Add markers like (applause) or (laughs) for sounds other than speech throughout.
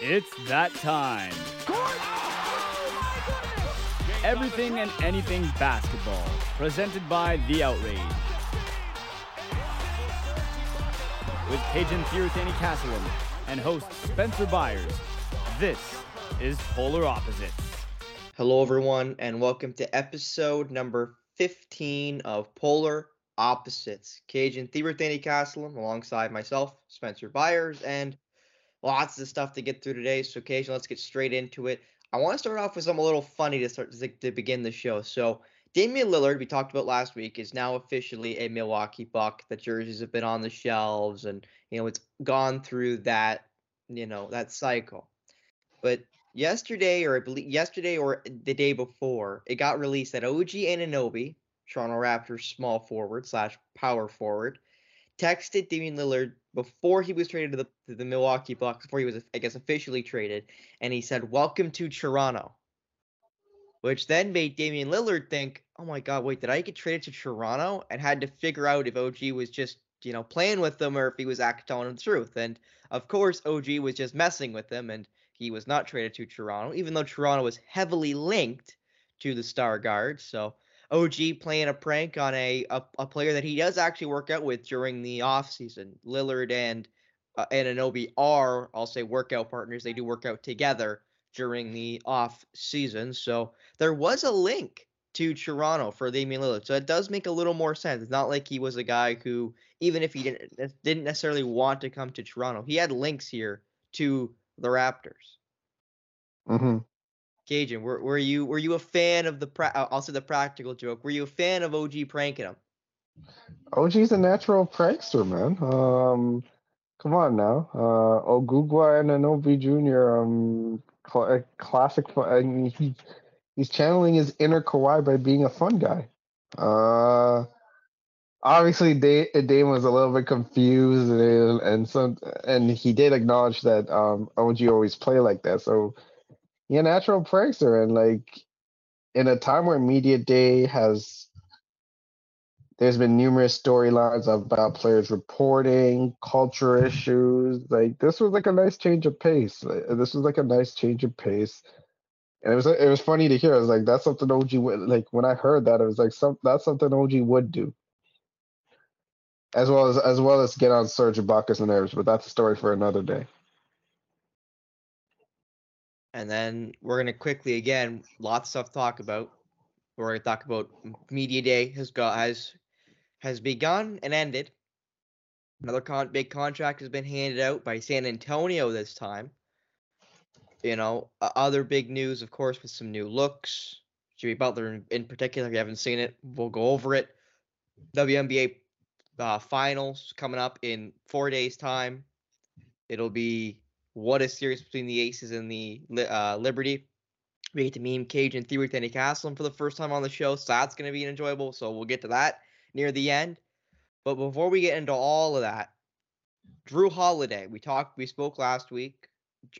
It's that time. Everything and anything basketball, presented by The Outrage. With Kajan Theoritani Castleman and host Spencer Byers, this is Polar Opposites. Hello, everyone, and welcome to episode number 15 of Polar Opposites. Kajan Theoritani Castleman alongside myself, Spencer Byers, and lots of stuff to get through today. So, occasionally, let's get straight into it. I want to start off with something a little funny to start to, to begin the show. So, Damian Lillard, we talked about last week, is now officially a Milwaukee Buck. The jerseys have been on the shelves, and you know it's gone through that you know that cycle. But yesterday, or I believe yesterday or the day before, it got released that OG Anunoby, Toronto Raptors small forward slash power forward, texted Damian Lillard before he was traded to the to the Milwaukee Bucks, before he was I guess officially traded, and he said, "Welcome to Toronto." Which then made Damian Lillard think, "Oh my God, wait, did I get traded to Toronto?" And had to figure out if OG was just you know playing with them or if he was actually telling the truth. And of course, OG was just messing with them, and he was not traded to Toronto, even though Toronto was heavily linked to the Star Guard. So OG playing a prank on a, a, a player that he does actually work out with during the offseason. Lillard and uh, Anunoby are, I'll say, workout partners. They do work out together during the off season. So there was a link to Toronto for Damian Lillard. So it does make a little more sense. It's not like he was a guy who, even if he didn't didn't necessarily want to come to Toronto, he had links here to the Raptors. Mm-hmm. Kajan, were, were you were you a fan of the pra- I'll the practical joke? Were you a fan of OG pranking him? OG's a natural prankster, man. Um, come on now. Uh, Ogugua and Anunoby Jr. Um, cl- classic. I mean, he, he's channeling his inner Kawhi by being a fun guy. Uh, obviously, Dame was a little bit confused, and, and some, and he did acknowledge that um, OG always play like that. So yeah, natural prankster, and like in a time where media day has there's been numerous storylines about players reporting culture issues like this was like a nice change of pace uh, this was like a nice change of pace. And it was it was funny to hear i was like that's something og would like when i heard that it was like some that's something og would do. As well as as well as get on serge ibaka's nerves but that's a story for another day and then we're gonna quickly again, lots of stuff to talk about. We're gonna talk about media day has got has has begun and ended. Another con- big contract has been handed out by San Antonio this time. You know, other big news, of course, with some new looks. Jimmy Butler, in, in particular, if you haven't seen it, we'll go over it. WNBA uh, finals coming up in four days' time. It'll be what a series between the Aces and the uh, Liberty. We get to meet Kajan Theoritani Castle for the first time on the show, so that's going to be enjoyable. So we'll get to that near the end. But before we get into all of that, Jrue Holiday, we talked, we spoke last week.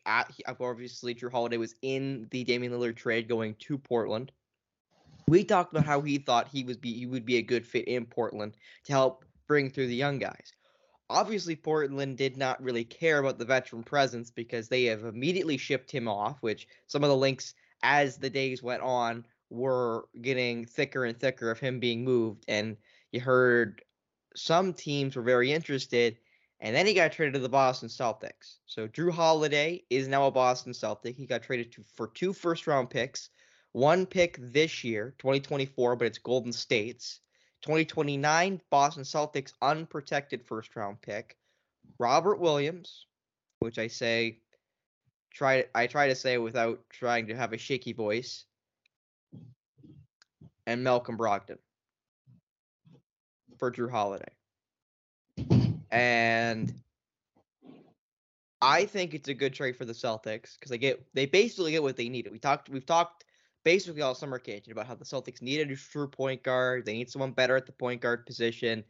At, obviously, Jrue Holiday was in the Damian Lillard trade going to Portland. We talked about how he thought he was be he would be a good fit in Portland to help bring through the young guys. Obviously, Portland did not really care about the veteran presence because they have immediately shipped him off, which some of the links as the days went on were getting thicker and thicker of him being moved. And you heard some teams were very interested. And then he got traded to the Boston Celtics. So Jrue Holiday is now a Boston Celtic. He got traded to for two first round picks, one pick this year, 2024, but it's Golden State's. 2029 Boston Celtics unprotected first round pick, Robert Williams, which I say try I try to say without trying to have a shaky voice, and Malcolm Brogdon for Jrue Holiday. And I think it's a good trade for the Celtics because they get they basically get what they needed. We talked we've talked basically all summer Kajan about how the Celtics needed a true point guard. They need someone better at the point guard position.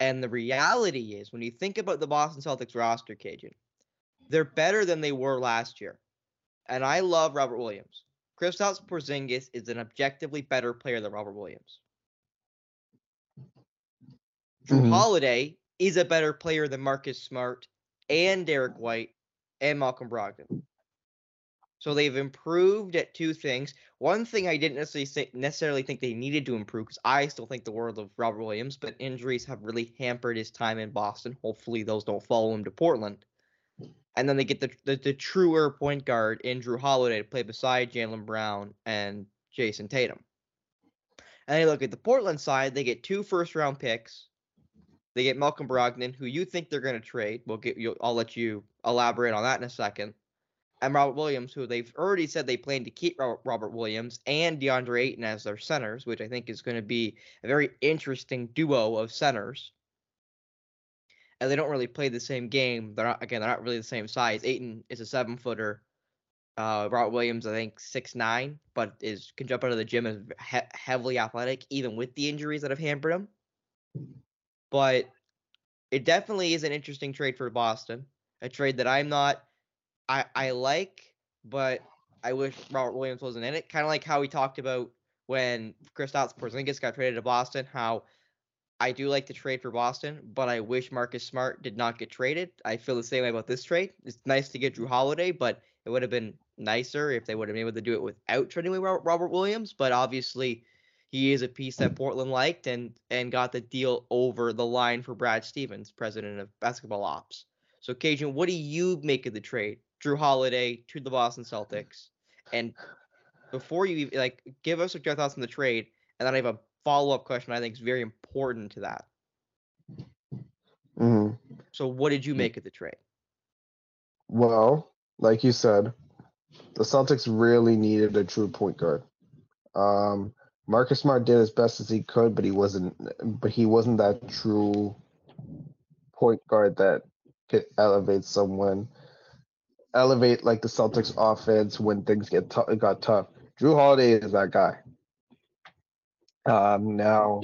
And the reality is, when you think about the Boston Celtics roster, Kajan, they're better than they were last year. And I love Robert Williams. Kristaps Porzingis is an objectively better player than Robert Williams. Jrue mm-hmm. Holiday is a better player than Marcus Smart and Derrick White and Malcolm Brogdon. So they've improved at two things. One thing I didn't necessarily say, necessarily think they needed to improve because I still think the world of Robert Williams, but injuries have really hampered his time in Boston. Hopefully those don't follow him to Portland. And then they get the the, the truer point guard in Jrue Holiday to play beside Jaylen Brown and Jayson Tatum. And they look at the Portland side, they get two first round picks. They get Malcolm Brogdon, who you think they're going to trade. We'll get you. I'll let you elaborate on that in a second. And Robert Williams, who they've already said they plan to keep Robert Williams and DeAndre Ayton as their centers, which I think is going to be a very interesting duo of centers. And they don't really play the same game. They're not again. They're not really the same size. Ayton is a seven footer. Uh, Robert Williams, I think six nine, but is can jump out of the gym is he- heavily athletic, even with the injuries that have hampered him. But it definitely is an interesting trade for Boston. A trade that I'm not, I I like, but I wish Robert Williams wasn't in it. Kind of like how we talked about when Kristaps Porzingis got traded to Boston. How I do like the trade for Boston, but I wish Marcus Smart did not get traded. I feel the same way about this trade. It's nice to get Jrue Holiday, but it would have been nicer if they would have been able to do it without trading away Robert Williams. But obviously, he is a piece that Portland liked and and got the deal over the line for Brad Stevens, president of basketball ops. So, Kajan, what do you make of the trade? Jrue Holiday to the Boston Celtics, and before you like give us your thoughts on the trade, and then I have a follow up question I think is very important to that. hmm So, what did you make of the trade? Well, like you said, the Celtics really needed a true point guard. Um, Marcus Smart did as best as he could, but he wasn't. But he wasn't that true point guard that could elevate someone, elevate like the Celtics offense when things get tou- got tough. Jrue Holiday is that guy. Um, now,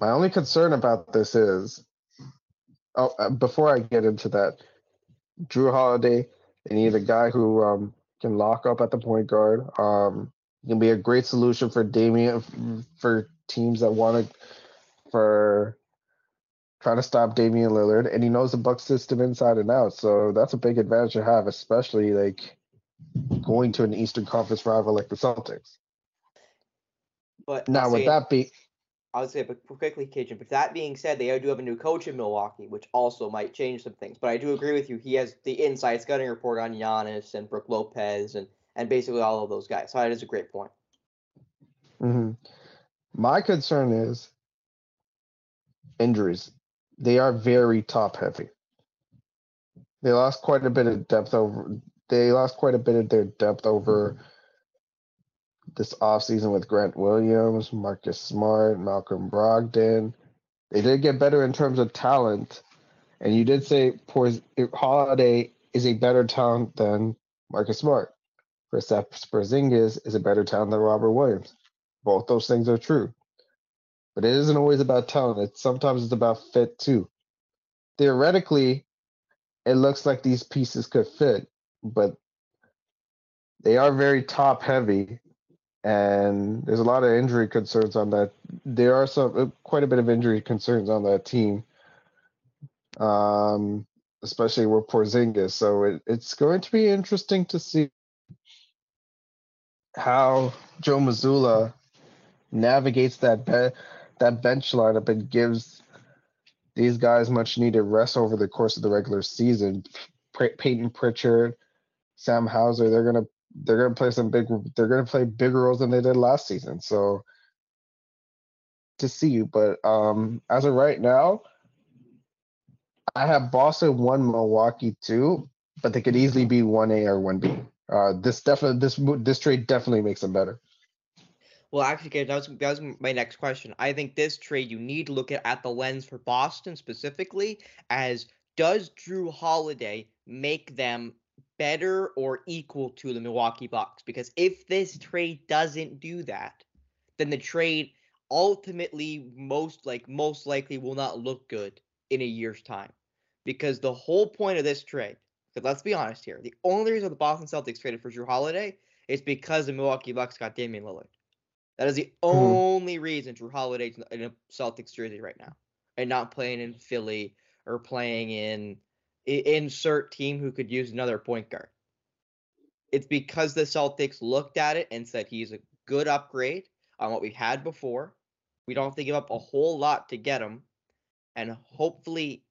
my only concern about this is, oh, uh, before I get into that, Jrue Holiday. They need a guy who um, can lock up at the point guard. Um, can be a great solution for Damian for teams that want to for trying to stop Damian Lillard, and he knows the Buck system inside and out. So that's a big advantage to have, especially like going to an Eastern Conference rival like the Celtics. But Now, with that be I would say, but quickly, Kajan. But that being said, they do have a new coach in Milwaukee, which also might change some things. But I do agree with you. He has the inside scouting report on Giannis and Brook Lopez and and basically all of those guys. So that is a great point. hmm My concern is injuries. They are very top heavy. They lost quite a bit of depth over. They lost quite a bit of their depth over this offseason with Grant Williams, Marcus Smart, Malcolm Brogdon. They did get better in terms of talent, and you did say Porz- Holiday is a better talent than Marcus Smart. Kristaps Porzingis is a better talent than Robert Williams. Both those things are true. But it isn't always about talent. It's sometimes it's about fit too. Theoretically, it looks like these pieces could fit, but they are very top heavy and there's a lot of injury concerns on that. There are some uh, quite a bit of injury concerns on that team. Um especially with Porzingis. So it, it's going to be interesting to see how Joe Mazzulla navigates that be- that bench lineup and gives these guys much needed rest over the course of the regular season. Pey- Payton Pritchard, Sam Hauser, they're gonna they're gonna play some big they're gonna play bigger roles than they did last season. So to see you, but um as of right now, I have Boston one, Milwaukee two, but they could easily be one A or one B. Uh, this definitely this this trade definitely makes them better. Well, actually, that was that was my next question. I think this trade you need to look at at the lens for Boston specifically as does Jrue Holiday make them better or equal to the Milwaukee Bucks? Because if this trade doesn't do that, then the trade ultimately most like most likely will not look good in a year's time. Because the whole point of this trade, let's be honest here, the only reason the Boston Celtics traded for Jrue Holiday is because the Milwaukee Bucks got Damian Lillard. That is the mm-hmm. only reason Jrue Holiday's in a Celtics jersey right now, and not playing in Philly or playing in insert team who could use another point guard. it's because the Celtics looked at it and said he's a good upgrade on what we had before. We don't have to give up a whole lot to get him, and hopefully,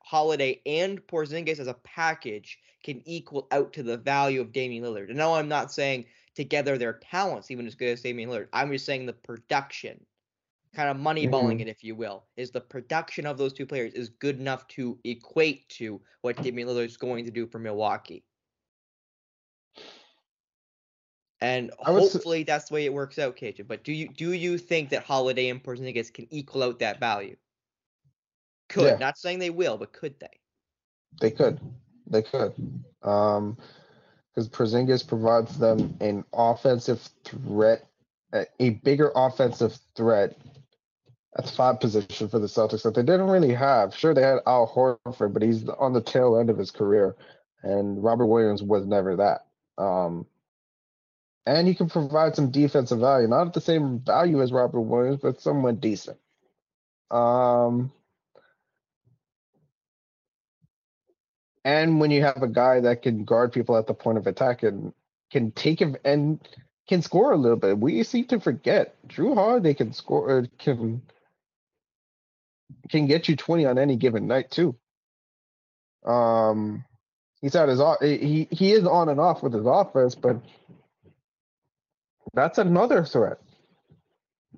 Holiday and Porzingis as a package can equal out to the value of Damian Lillard. And no, I'm not saying together their talents even as good as Damian Lillard. I'm just saying the production, kind of moneyballing Mhm. it, if you will, is the production of those two players is good enough to equate to what Damian Lillard is going to do for Milwaukee. And hopefully that's the way it works out, Kajan. But do you do you think that Holiday and Porzingis can equal out that value? Could Yeah. not saying they will, but could they? They could. They could. Um, because Porzingis provides them an offensive threat, a, bigger offensive threat at the five position for the Celtics that they didn't really have. Sure, they had Al Horford, but he's on the tail end of his career, and Robert Williams was never that. Um, and he can provide some defensive value, not at the same value as Robert Williams, but somewhat decent. Um, and when you have a guy that can guard people at the point of attack and can take and can score a little bit, we seem to forget Jrue Holiday can score, uh, can can get you twenty on any given night too. Um, he's at his he he is on and off with his offense, but that's another threat.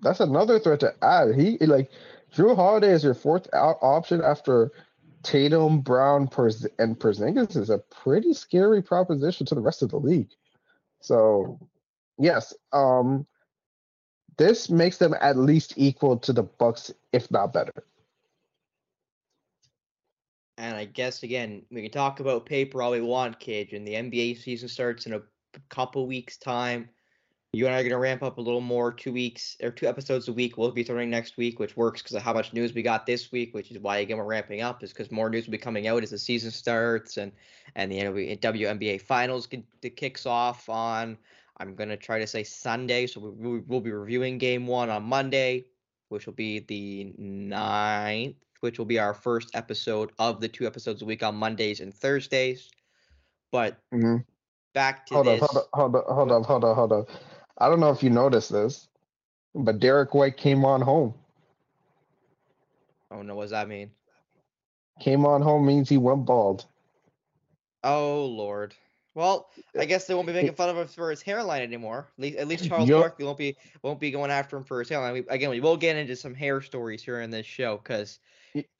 That's another threat to add. He like Jrue Holiday is your fourth out option after Tatum, Brown, and Porzingis is a pretty scary proposition to the rest of the league. So, yes, um, this makes them at least equal to the Bucks, if not better. And I guess again, we can talk about paper all we want, Cage, and the NBA season starts in a couple weeks' time. You and I are gonna ramp up a little more, two weeks or two episodes a week. We'll be starting next week, which works because of how much news we got this week, which is why again we're ramping up, is because more news will be coming out as the season starts and and the NBA WNBA finals kicks off on. I'm gonna try to say Sunday, so we, we- we'll be reviewing game one on Monday, which will be the ninth, which will be our first episode of the two episodes a week on Mondays and Thursdays. But Mhm. back to Hold this. up, hold up, hold up, hold up, hold up, hold up. I don't know if you noticed this, but Derrick White came on home. Oh no, what does that mean? Came on home means he went bald. Oh lord. Well, I guess they won't be making fun of him for his hairline anymore. At least, at least Charles Yup. Barkley won't be won't be going after him for his hairline. We, again, we will get into some hair stories here in this show because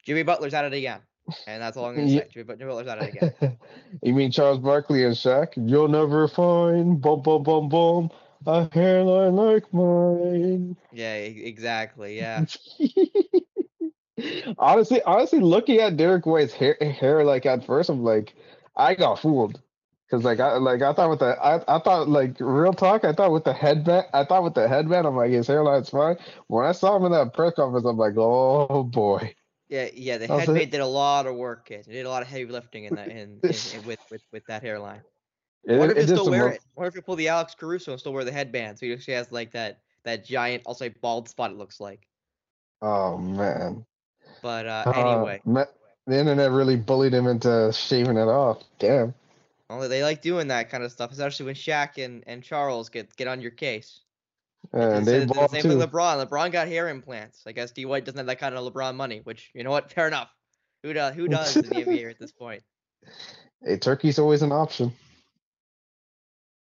Jimmy Butler's at it again, and that's all I'm gonna (laughs) Ye- say. Jimmy, Jimmy Butler's at it again. (laughs) you mean Charles Barkley and Shaq? You'll never find bum bum bum bum a hairline like mine. Yeah, exactly. Yeah. (laughs) honestly, honestly, looking at Derrick White's hair, hair like at first, I'm like, I got fooled. Cause like I like I thought with the I, I thought like real talk I thought with the headband I thought with the headband I'm like his hairline's fine. When I saw him in that press conference I'm like oh boy Yeah, yeah. The headband it? did a lot of work. He did a lot of heavy lifting in that in, in, in with, with with that hairline. It, What if you still wear it? What if you pull the Alex Caruso and still wear the headband? So he actually has like that that giant, I'll say bald spot. It looks like. Oh man. But uh, Uh, anyway, me- the internet really bullied him into shaving it off. Damn. well, they like doing that kind of stuff, especially when Shaq and, and Charles get get on your case. And They the same too. with LeBron. LeBron got hair implants. I guess D White doesn't have that kind of LeBron money, which you know what? Fair enough. Who does? Who does in the NBA at this point? (laughs) Hey, turkey's always an option.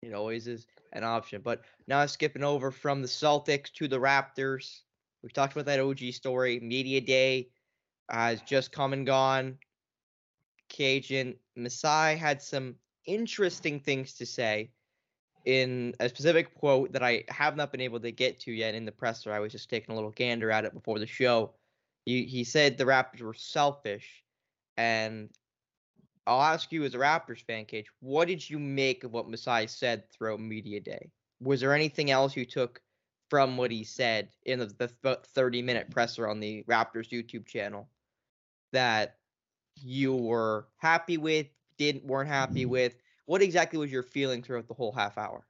It always is an option. But now skipping over from the Celtics to the Raptors. We've talked about that OG story. Media day has just come and gone. Kajan Masai had some interesting things to say in a specific quote that I have not been able to get to yet in the presser. I was just taking a little gander at it before the show. He, he said the Raptors were selfish. And I'll ask you as a Raptors fan, Cage, what did you make of what Masai said throughout Media Day? Was there anything else you took from what he said in the, the 30 minute presser on the Raptors YouTube channel that you were happy with, didn't weren't happy with? What exactly was your feeling throughout the whole half hour?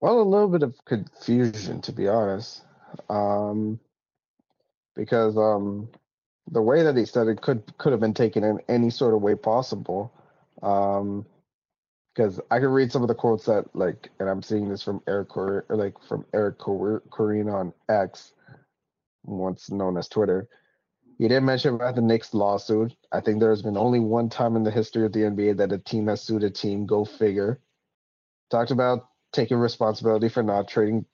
Well, a little bit of confusion, to be honest, um, because um, the way that he said it could could have been taken in any sort of way possible. Um, because I can read some of the quotes that like, and I'm seeing this from Eric Cor- like from Eric Cor- Koreen on X, once known as Twitter. He didn't mention about the Knicks lawsuit. I think there's been only one time in the history of the NBA that a team has sued a team. Go figure. Talked about taking responsibility for not trading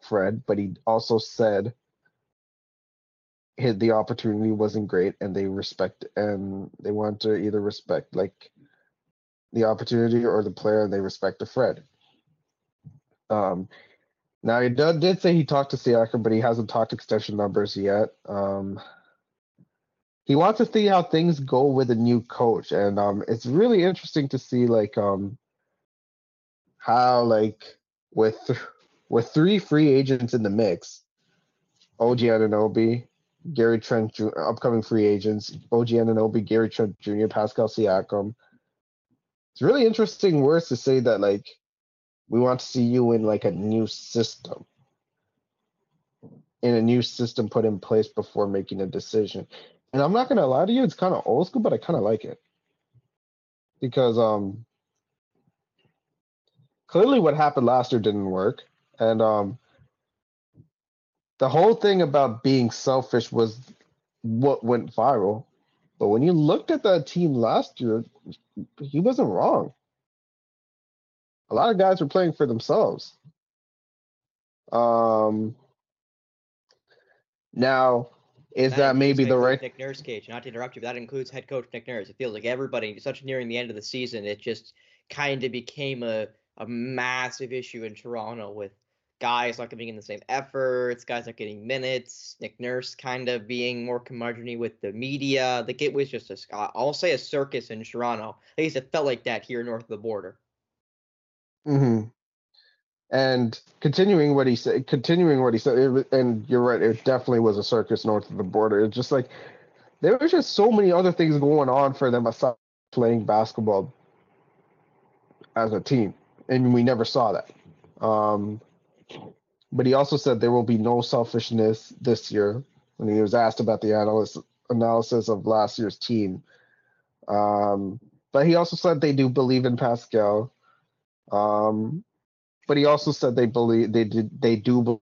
Fred, but he also said his, the opportunity wasn't great and they respect and they want to either respect like the opportunity or the player and they respect the Fred. Um, now he did, did say he talked to Siakam, but he hasn't talked extension numbers yet. Um, he wants to see how things go with a new coach, and um, it's really interesting to see like um, how like with with three free agents in the mix, OG Anunoby, Gary Trent, upcoming free agents, OG Anunoby, Gary Trent Jr., Pascal Siakam. It's really interesting words to say that like we want to see you in like a new system, in a new system put in place before making a decision. And I'm not gonna lie to you, it's kind of old school, but I kind of like it because um clearly what happened last year didn't work, and um the whole thing about being selfish was what went viral. But when you looked at that team last year, he wasn't wrong. A lot of guys were playing for themselves. Um now is that, includes maybe the right Nick Nurse cage? Not to interrupt you, but that includes head coach Nick Nurse. It feels like everybody, such nearing the end of the season, it just kind of became a a massive issue in Toronto with guys not giving in the same efforts, guys not getting minutes, Nick Nurse kind of being more curmudgeony with the media. Like it was just a, I'll say a circus in Toronto. At least it felt like that here north of the border. hmm And continuing what he said, continuing what he said, and you're right, it definitely was a circus north of the border. It's just like there was just so many other things going on for them aside playing basketball as a team, and we never saw that. Um, but he also said there will be no selfishness this year when he was asked about the analysis analysis of last year's team. Um, but he also said they do believe in Pascal. Um, but he also said they believe they did they do believe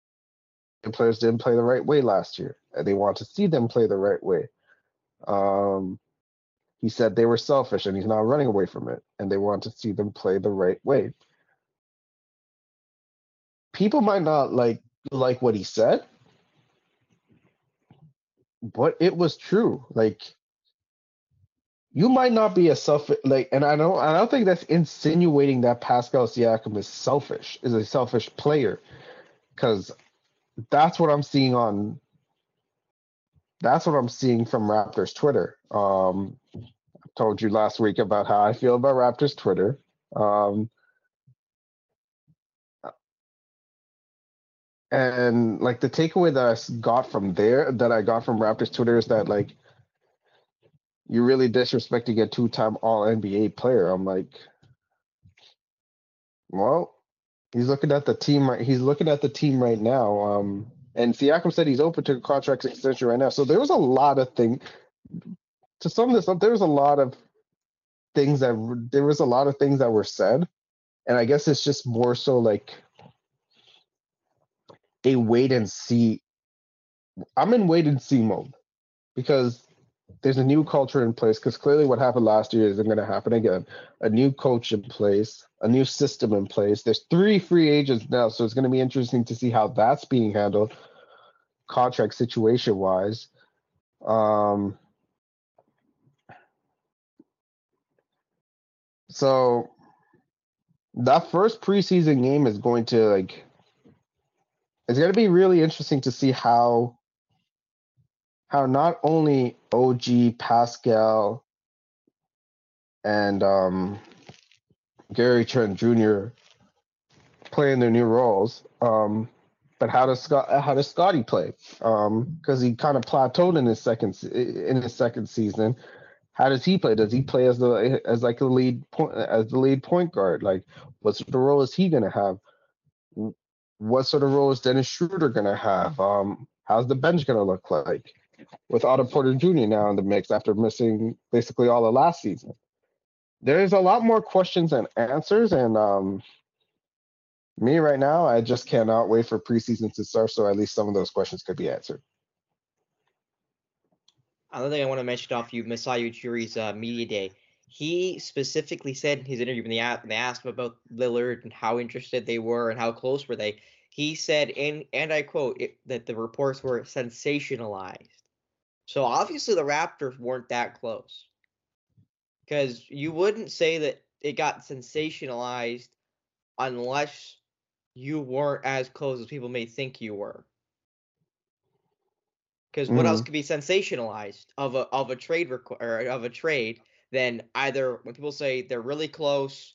the players didn't play the right way last year, and they want to see them play the right way. Um, he said they were selfish, and he's not running away from it, and they want to see them play the right way. People might not like like what he said, but it was true. Like you might not be a self like, and I don't I don't think that's insinuating that Pascal Siakam is selfish, is a selfish player, because that's what I'm seeing on. That's what I'm seeing from Raptors Twitter. Um, I told you last week about how I feel about Raptors Twitter. Um, and like the takeaway that I got from there, that I got from Raptors Twitter is that like you're really disrespecting a two-time All NBA player. I'm like, well, he's looking at the team. Right, he's looking at the team right now. Um, and Siakam said he's open to a contract extension right now. So there was a lot of things. To sum this up, there was a lot of things that there was a lot of things that were said, and I guess it's just more so like a wait and see. I'm in wait and see mode because there's a new culture in place because clearly what happened last year isn't going to happen again. A new coach in place, a new system in place. There's three free agents now, so it's going to be interesting to see how that's being handled, contract situation wise. Um, so that first preseason game is going to like it's going to be really interesting to see how how not only OG Pascal and um, Gary Trent Jr. play in their new roles, um, but how does Scott how does Scottie play? Because he kind of plateaued in his second in his second season. How does he play? Does he play as the as like a lead point as the lead point guard? Like, what sort of role is he gonna have? What sort of role is Dennis Schroeder going to have? Um, how's the bench going to look like? with Otto Porter Jr. now in the mix after missing basically all of last season. There's a lot more questions than answers, and um, me right now, I just cannot wait for preseason to start, so at least some of those questions could be answered. Another thing I want to mention off you, Masai Ujiri's uh, media day. He specifically said in his interview when they, asked, they asked him about Lillard and how interested they were and how close were they, he said, and and I quote, it, that the reports were sensationalized. So obviously the Raptors weren't that close, because you wouldn't say that it got sensationalized unless you weren't as close as people may think you were. Because what else mm-hmm. could be sensationalized of a of a trade or of a trade than either when people say they're really close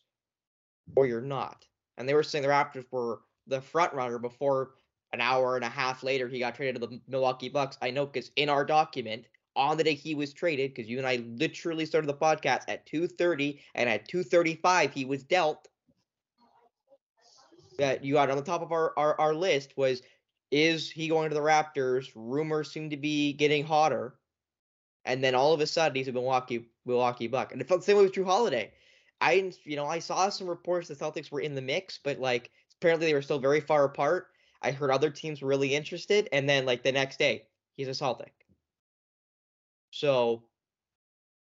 or you're not. And they were saying the Raptors were the front runner before an hour and a half later he got traded to the Milwaukee Bucks. I know because in our document on the day he was traded, because you and I literally started the podcast at 2:30 and at 2:35 he was dealt. That you got on the top of our, our, our list was is he going to the Raptors? Rumors seem to be getting hotter. And then all of a sudden he's a Milwaukee Milwaukee Buck. And it felt the same way with Jrue Holiday. I you know, I saw some reports the Celtics were in the mix, but like apparently they were still very far apart. I heard other teams were really interested, and then like the next day, he's a Celtic. So,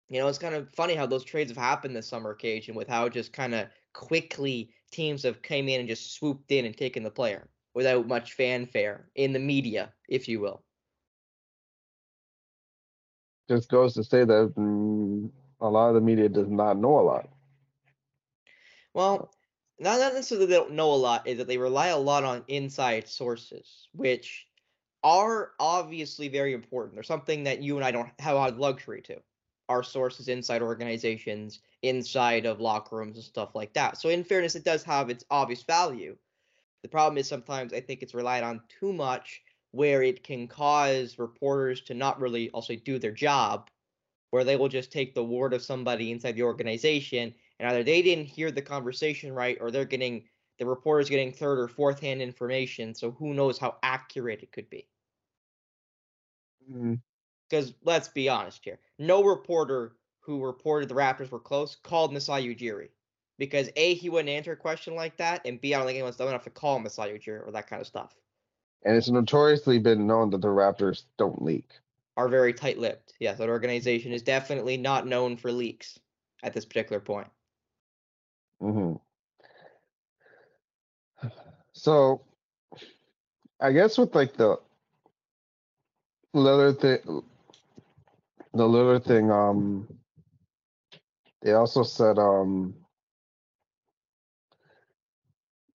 you know, it's kind of funny how those trades have happened this summer, occasion with how just kind of quickly teams have came in and just swooped in and taken the player without much fanfare in the media, if you will. Just goes to say that mm, a lot of the media does not know a lot. Well, not necessarily they don't know a lot, is that they rely a lot on inside sources, which are obviously very important. They're something that you and I don't have a lot of luxury to. Our sources inside organizations, inside of locker rooms and stuff like that. So in fairness, it does have its obvious value. The problem is sometimes I think it's relied on too much where it can cause reporters to not really also do their job, where they will just take the word of somebody inside the organization and either they didn't hear the conversation right or they're getting the reporter's getting third or fourth hand information so who knows how accurate it could be. Mm, because let's be honest here no reporter who reported the raptors were close called masai ujiri because a he wouldn't answer a question like that and b i don't think anyone's dumb enough to call masai ujiri or that kind of stuff And it's notoriously been known that the Raptors don't leak. are very tight-lipped. Yes that organization is definitely not known for leaks at this particular point. Hmm So, I guess with like the Lillard thing, the Lillard thing, um, they also said, um,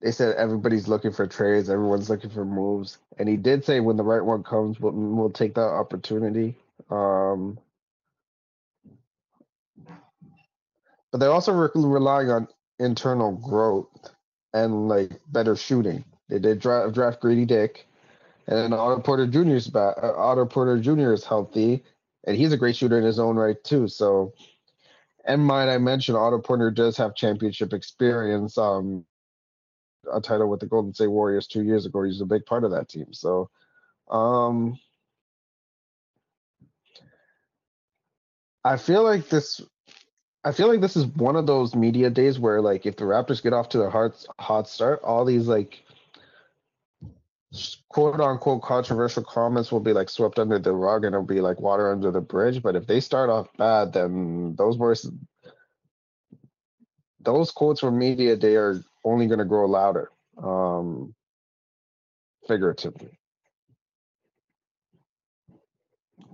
they said everybody's looking for trades, everyone's looking for moves, and he did say when the right one comes, we'll, we'll take that opportunity. Um, but they're also re- relying on internal growth and like better shooting. They did draft, draft Gradey Dick, and then Otto Porter Jr.'s back. Uh, Otto Porter Jr. is healthy, and he's a great shooter in his own right too. So, and might I mention, Otto Porter does have championship experience. Um, a title with the Golden State Warriors two years ago. He's a big part of that team. So, um, I feel like this I feel like this is one of those media days where, like, if the Raptors get off to a hot hot start, all these like quote unquote controversial comments will be like swept under the rug and it'll be like water under the bridge. But if they start off bad, then those words, those quotes from media day are only going to grow louder, um, figuratively.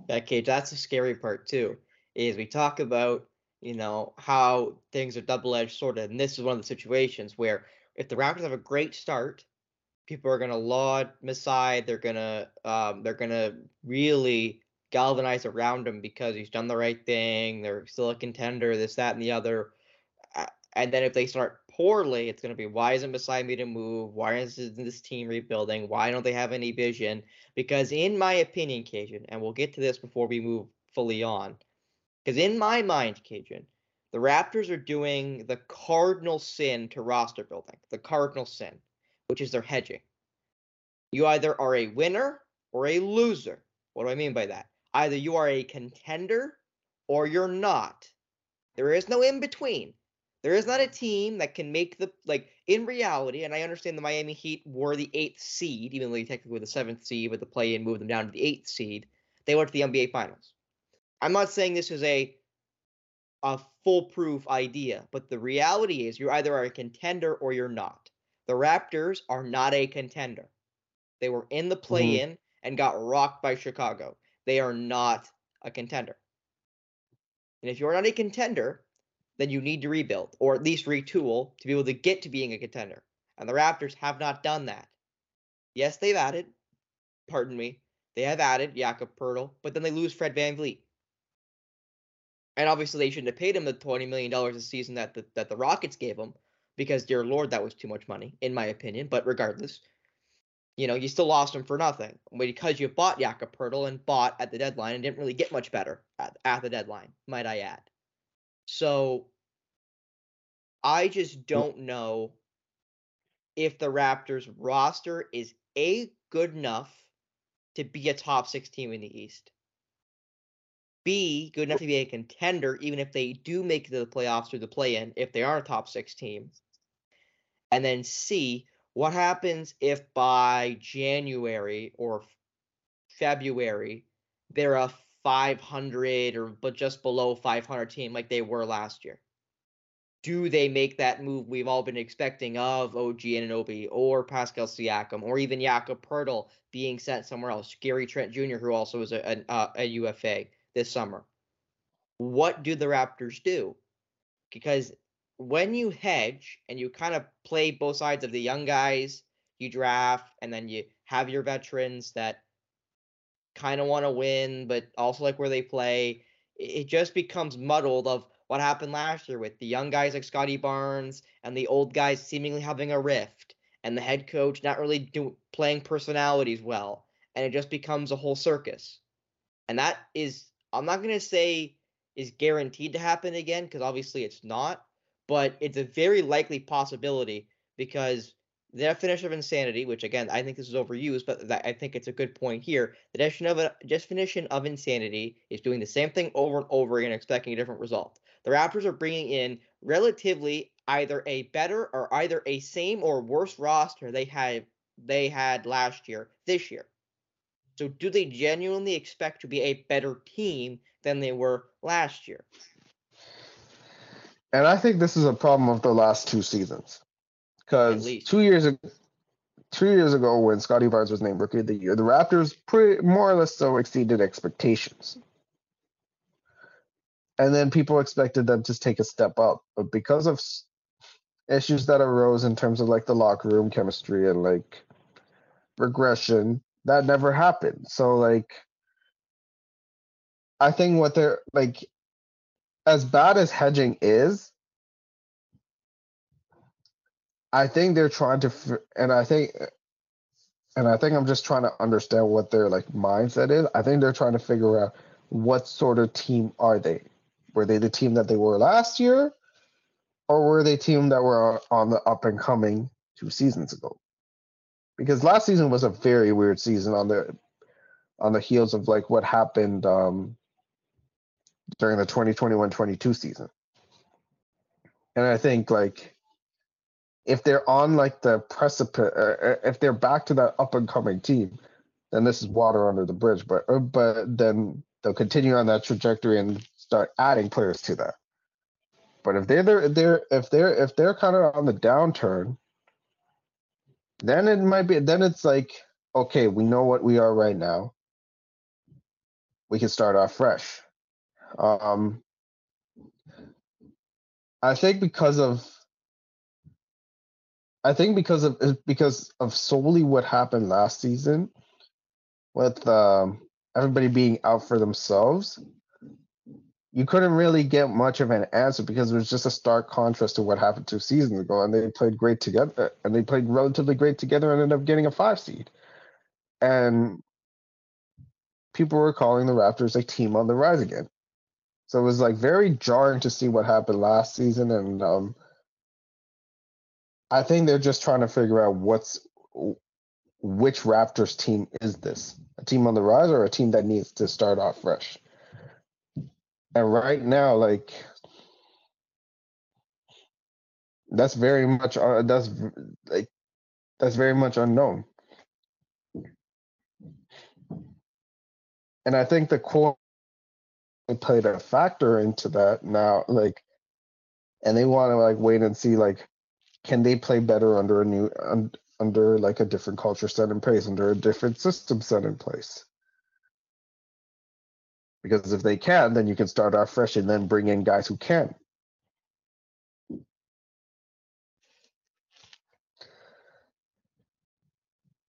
Yeah, Cage, that's the scary part too. Is we talk about, you know, how things are double-edged sort of, and this is one of the situations where if the Raptors have a great start, people are gonna laud Masai, they're gonna um, they're gonna really galvanize around him because he's done the right thing, they're still a contender, this, that, and the other. And then if they start poorly, it's gonna be why isn't Masai made to move? Why isn't this team rebuilding? Why don't they have any vision? Because in my opinion, Kajan, and we'll get to this before we move fully on, because in my mind, Kajan, the Raptors are doing the cardinal sin to roster building, the cardinal sin, which is they're hedging. You either are a winner or a loser. What do I mean by that? Either you are a contender or you're not. There is no in between. There is not a team that can make the like in reality, and I understand the Miami Heat were the eighth seed, even though they technically were the seventh seed, but the play in moved them down to the eighth seed. They went to the NBA Finals. I'm not saying this is a a foolproof idea, but the reality is you either are a contender or you're not. The Raptors are not a contender. They were in the mm-hmm. play in and got rocked by Chicago. They are not a contender. And if you're not a contender, then you need to rebuild or at least retool to be able to get to being a contender. And the Raptors have not done that. Yes, they've added, pardon me, they have added Jakob Poeltl, but then they lose Fred Van VanVleet. And obviously they shouldn't have paid him the $20 million a season that the, that the Rockets gave him because, dear Lord, that was too much money, in my opinion. But regardless, you know, you still lost him for nothing because you bought Jakob Poeltl and bought at the deadline and didn't really get much better at, at the deadline, might I add. So I just don't know if the Raptors roster is A, good enough to be a top six team in the East. B, good enough to be a contender, even if they do make the playoffs or the play in, if they are a top six team. And then C, what happens if by January or February they're a 500 or but just below 500 team like they were last year? Do they make that move we've all been expecting of OG Anunoby or Pascal Siakam or even Jakob Poeltl being sent somewhere else? Gary Trent Jr., who also is a, uh, a, a UFA this summer. What do the Raptors do? Because when you hedge and you kind of play both sides of the young guys you draft and then you have your veterans that kind of want to win but also like where they play it just becomes muddled of what happened last year with the young guys like Scottie Barnes and the old guys seemingly having a rift and the head coach not really do, playing personalities well and it just becomes a whole circus. And that is I'm not going to say is guaranteed to happen again because obviously it's not but it's a very likely possibility because definition of insanity, which again I think this is overused, but I think it's a good point here. The definition of a definition of insanity is doing the same thing over and over again, expecting a different result. The Raptors are bringing in relatively either a better or either a same or worse roster they had they had last year this year. So do they genuinely expect to be a better team than they were last year? And I think this is a problem of the last two seasons. Because two years ago, two years ago when Scottie Barnes was named Rookie of the Year, the Raptors pretty more or less so exceeded expectations. And then people expected them to take a step up, but because of issues that arose in terms of like the locker room chemistry and like regression, that never happened. So like, I think what they're like as bad as hedging is, I think they're trying to, and I think, and I think I'm just trying to understand what their like mindset is. I think they're trying to figure out what sort of team are they. Were they the team that they were last year, or were they team that were on the up and coming two seasons ago? Because last season was a very weird season on the on the heels of like what happened um, during the 2021-22 season. And I think like if they're on like the precipice, uh, if they're back to that up and coming team, then this is water under the bridge. But uh, but then they'll continue on that trajectory and start adding players to that. But if they're they're, they're if they're if they're kind of on the downturn, then it might be then it's like okay, we know what we are right now. We can start off fresh. Um, I think because of I think because of because of solely what happened last season, with um, everybody being out for themselves, you couldn't really get much of an answer because it was just a stark contrast to what happened two seasons ago, and they played great together, and they played relatively great together, and ended up getting a five seed, and people were calling the Raptors a team on the rise again. So it was like very jarring to see what happened last season, and um, I think they're just trying to figure out what's which Raptors team is this? A team on the rise or a team that needs to start off fresh? And right now, like that's very much uh, that's like that's very much unknown. And I think the core played a factor into that now, like, and they want to like wait and see like, can they play better under a new un, under like a different culture set in place, under a different system set in place. Because if they can, then you can start off fresh and then bring in guys who can.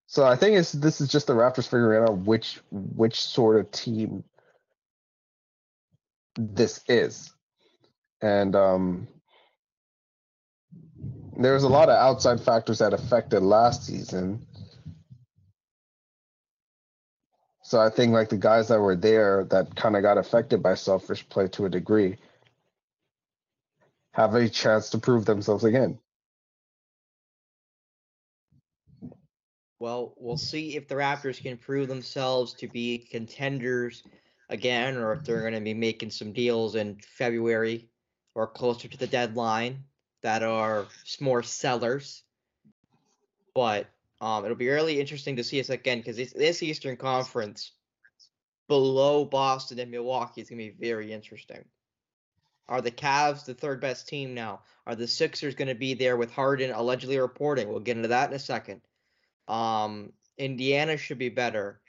So I think it's this is just the Raptors figuring out which which sort of team this is. And um there's a lot of outside factors that affected last season. So I think like the guys that were there that kind of got affected by selfish play to a degree have a chance to prove themselves again. Well, we'll see if the Raptors can prove themselves to be contenders again, or if they're going to be making some deals in February or closer to the deadline that are more sellers. But um, it'll be really interesting to see us again because this, this Eastern Conference below Boston and Milwaukee is going to be very interesting. Are the Cavs the third best team now? Are the Sixers going to be there with Harden allegedly reporting? We'll get into that in a second. Um, Indiana should be better.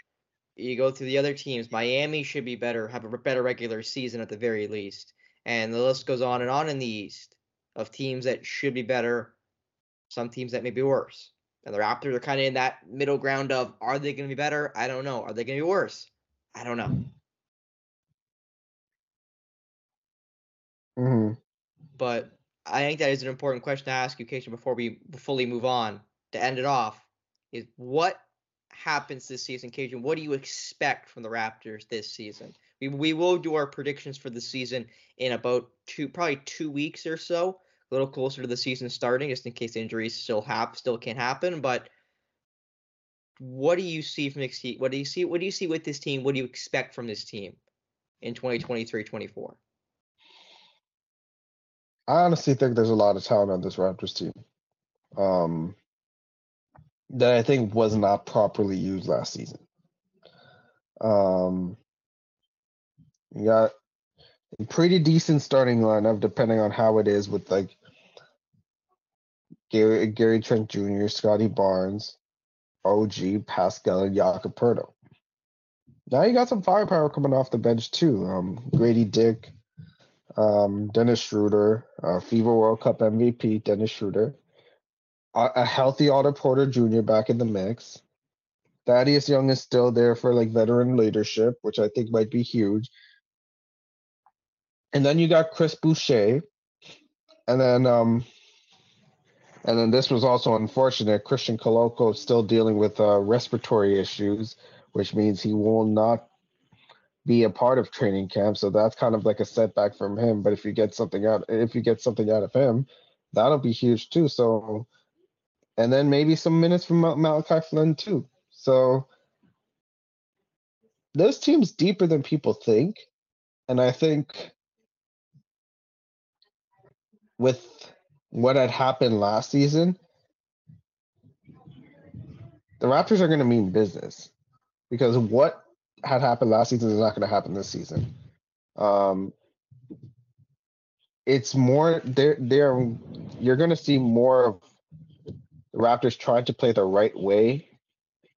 You go through the other teams. Miami should be better, have a better regular season at the very least. And the list goes on and on in the East of teams that should be better, some teams that may be worse. And the Raptors are kind of in that middle ground of are they going to be better? I don't know. Are they going to be worse? I don't know. hmm But I think that is an important question to ask you, Keisha, before we fully move on to end it off. Is what happens this season, Kajan? What do you expect from the Raptors this season? We we will do our predictions for the season in about two, probably two weeks or so, a little closer to the season starting, just in case injuries still hap still can happen. But what do you see from this team? What do you see? What do you see with this team? What do you expect from this team in 2023-24? I honestly think there's a lot of talent on this Raptors team. Um that I think was not properly used last season. Um you got pretty decent starting lineup depending on how it is with like Gary Gary Trent Jr., Scottie Barnes, OG, Pascal, and Jakob. Now you got some firepower coming off the bench too. Um, Gradey Dick, um, Dennis Schroeder, uh, FIBA World Cup MVP Dennis Schroeder, a, a healthy Otto Porter Jr. back in the mix. Thaddeus Young is still there for like veteran leadership, which I think might be huge. And then you got Chris Boucher, and then um, and then this was also unfortunate. Christian Koloko is still dealing with uh, respiratory issues, which means he will not be a part of training camp. So that's kind of like a setback from him. But if you get something out, if you get something out of him, that'll be huge too. So, and then maybe some minutes from Mal- Malachi Flynn too. So this team's deeper than people think, and I think with what had happened last season, the Raptors are going to mean business because what had happened last season is not going to happen this season. Um, it's more they're they're you're going to see more of the Raptors trying to play the right way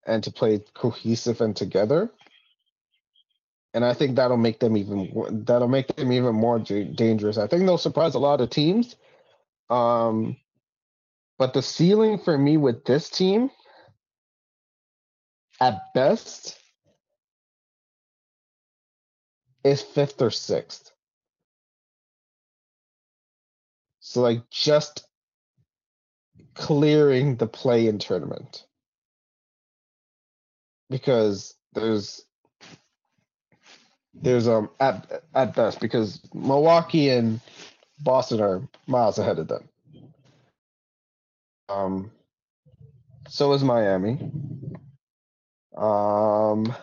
and to play cohesive and together. And I think that'll make them even that'll make them even more dangerous. I think they'll surprise a lot of teams. Um, but the ceiling for me with this team, at best, is fifth or sixth. So like just clearing the play in tournament. Because there's there's um at at best because Milwaukee and Boston are miles ahead of them. Um so is Miami. Um,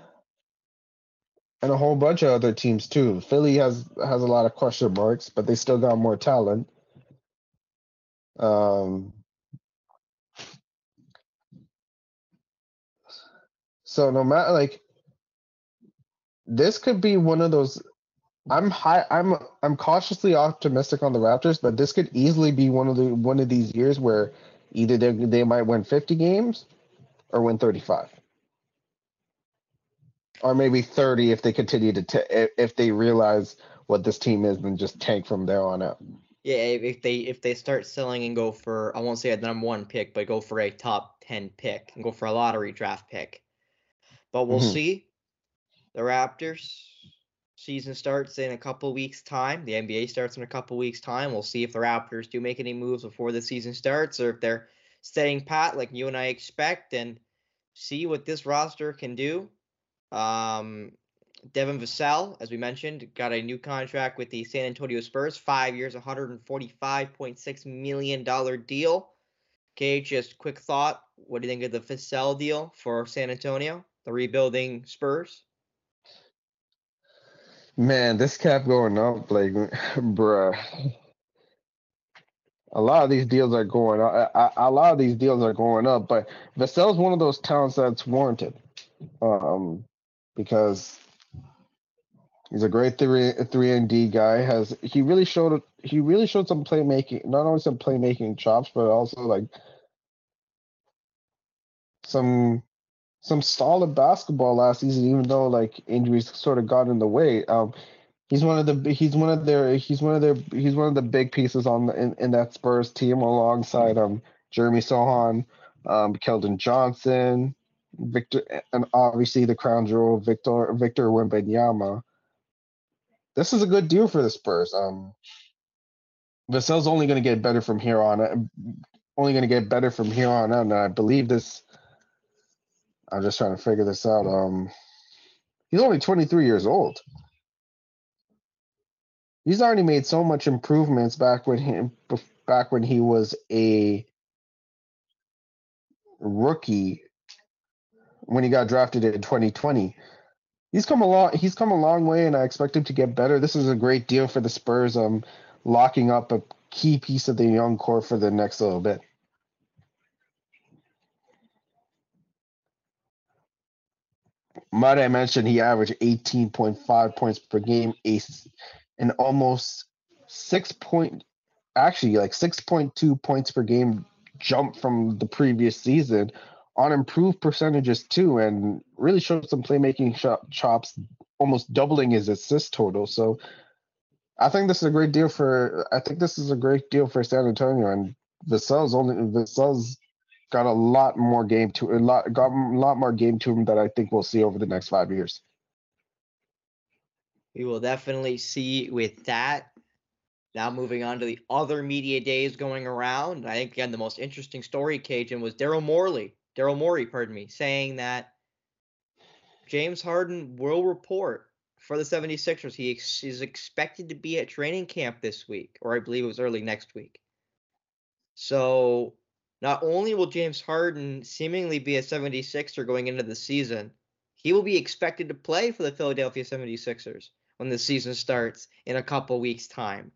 and a whole bunch of other teams too. Philly has has a lot of question marks, but they still got more talent. Um, so no matter like this could be one of those I'm high I'm I'm cautiously optimistic on the Raptors, but this could easily be one of the one of these years where either they they might win 50 games or win 35. Or maybe 30 if they continue to t- if they realize what this team is and just tank from there on out. Yeah, if they if they start selling and go for I won't say a number one pick, but go for a top ten pick and go for a lottery draft pick. But we'll Mhm. see. The Raptors season starts in a couple weeks time. The NBA starts in a couple weeks time. We'll see if the Raptors do make any moves before the season starts or if they're staying pat like you and I expect and see what this roster can do. Um Devin Vassell, as we mentioned, got a new contract with the San Antonio Spurs, five years, $145.6 million deal. Okay, just quick thought. What do you think of the Vassell deal for San Antonio, the rebuilding Spurs? Man, this cap going up, like, (laughs) bruh. A lot of these deals are going up. A, a lot of these deals are going up, but Vassell's one of those talents that's warranted, um, because he's a great three three and D guy. Has he really showed he really showed some playmaking, not only some playmaking chops, but also like some some solid basketball last season, even though like injuries sort of got in the way. Um, he's one of the he's one of their he's one of their he's one of the big pieces on the, in, in that Spurs team alongside um Jeremy Sochan, um Keldon Johnson, Victor and obviously the crown jewel Victor Victor Wembanyama. This is a good deal for the Spurs. Um Vassell's only going to get better from here on. Only going to get better from here on out. And I believe this. I'm just trying to figure this out. Um, he's only 23 years old. He's already made so much improvements back when he back when he was a rookie when he got drafted in 2020. He's come a long he's come a long way and I expect him to get better. This is a great deal for the Spurs um locking up a key piece of the young core for the next little bit. Might I mention he averaged 18.5 points per game, ace, and almost six point, actually like 6.2 points per game jump from the previous season on improved percentages too, and really showed some playmaking cho- chops, almost doubling his assist total. So I think this is a great deal for. I think this is a great deal for San Antonio, and Vassell's only Vassell's got a lot more game to a lot got a lot more game to him that I think we'll see over the next five years. We will definitely see with that. Now moving on to the other media days going around. I think again the most interesting story, Kajan, was Daryl Morley. Daryl Morey, pardon me, saying that James Harden will report for the 76ers. He ex- is expected to be at training camp this week, or I believe it was early next week. So not only will James Harden seemingly be a 76er going into the season, he will be expected to play for the Philadelphia 76ers when the season starts in a couple weeks' time.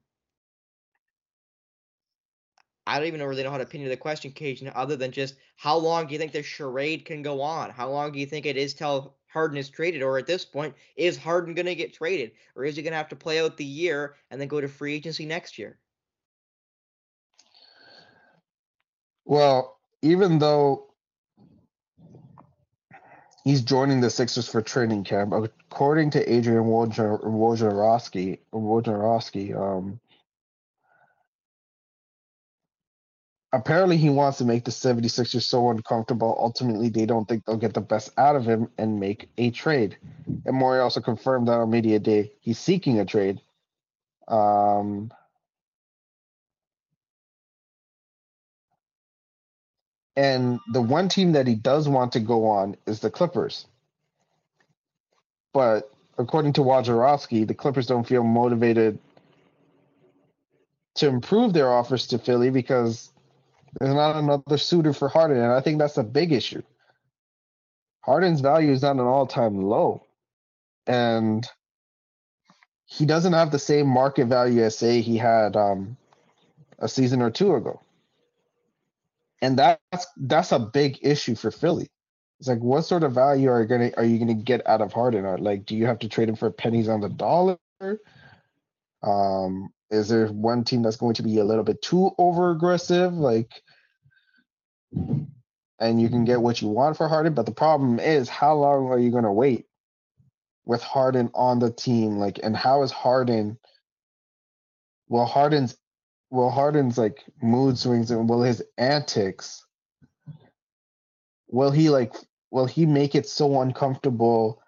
I don't even really know how to pin the question, Kajan, other than just how long do you think this charade can go on? How long do you think it is till Harden is traded? Or at this point, is Harden going to get traded? Or is he going to have to play out the year and then go to free agency next year? Well, even though he's joining the Sixers for training camp, according to Adrian Wojnarowski, Wojnarowski, um, apparently he wants to make the 76ers so uncomfortable ultimately they don't think they'll get the best out of him and make a trade. And Morey also confirmed that on media day he's seeking a trade. Um and the one team that he does want to go on is the clippers but according to Wojnarowski, the clippers don't feel motivated to improve their offers to philly because there's not another suitor for Harden, and I think that's a big issue. Harden's value is at an all-time low, and he doesn't have the same market value as say he had um, a season or two ago. And that's that's a big issue for Philly. It's like, what sort of value are you gonna are you gonna get out of Harden? Or like, do you have to trade him for pennies on the dollar? Um, is there one team that's going to be a little bit too over aggressive? Like, and you can get what you want for Harden, but the problem is, how long are you gonna wait with Harden on the team? Like, and how is Harden? Well, Harden's well, Harden's like mood swings and will his antics will he like will he make it so uncomfortable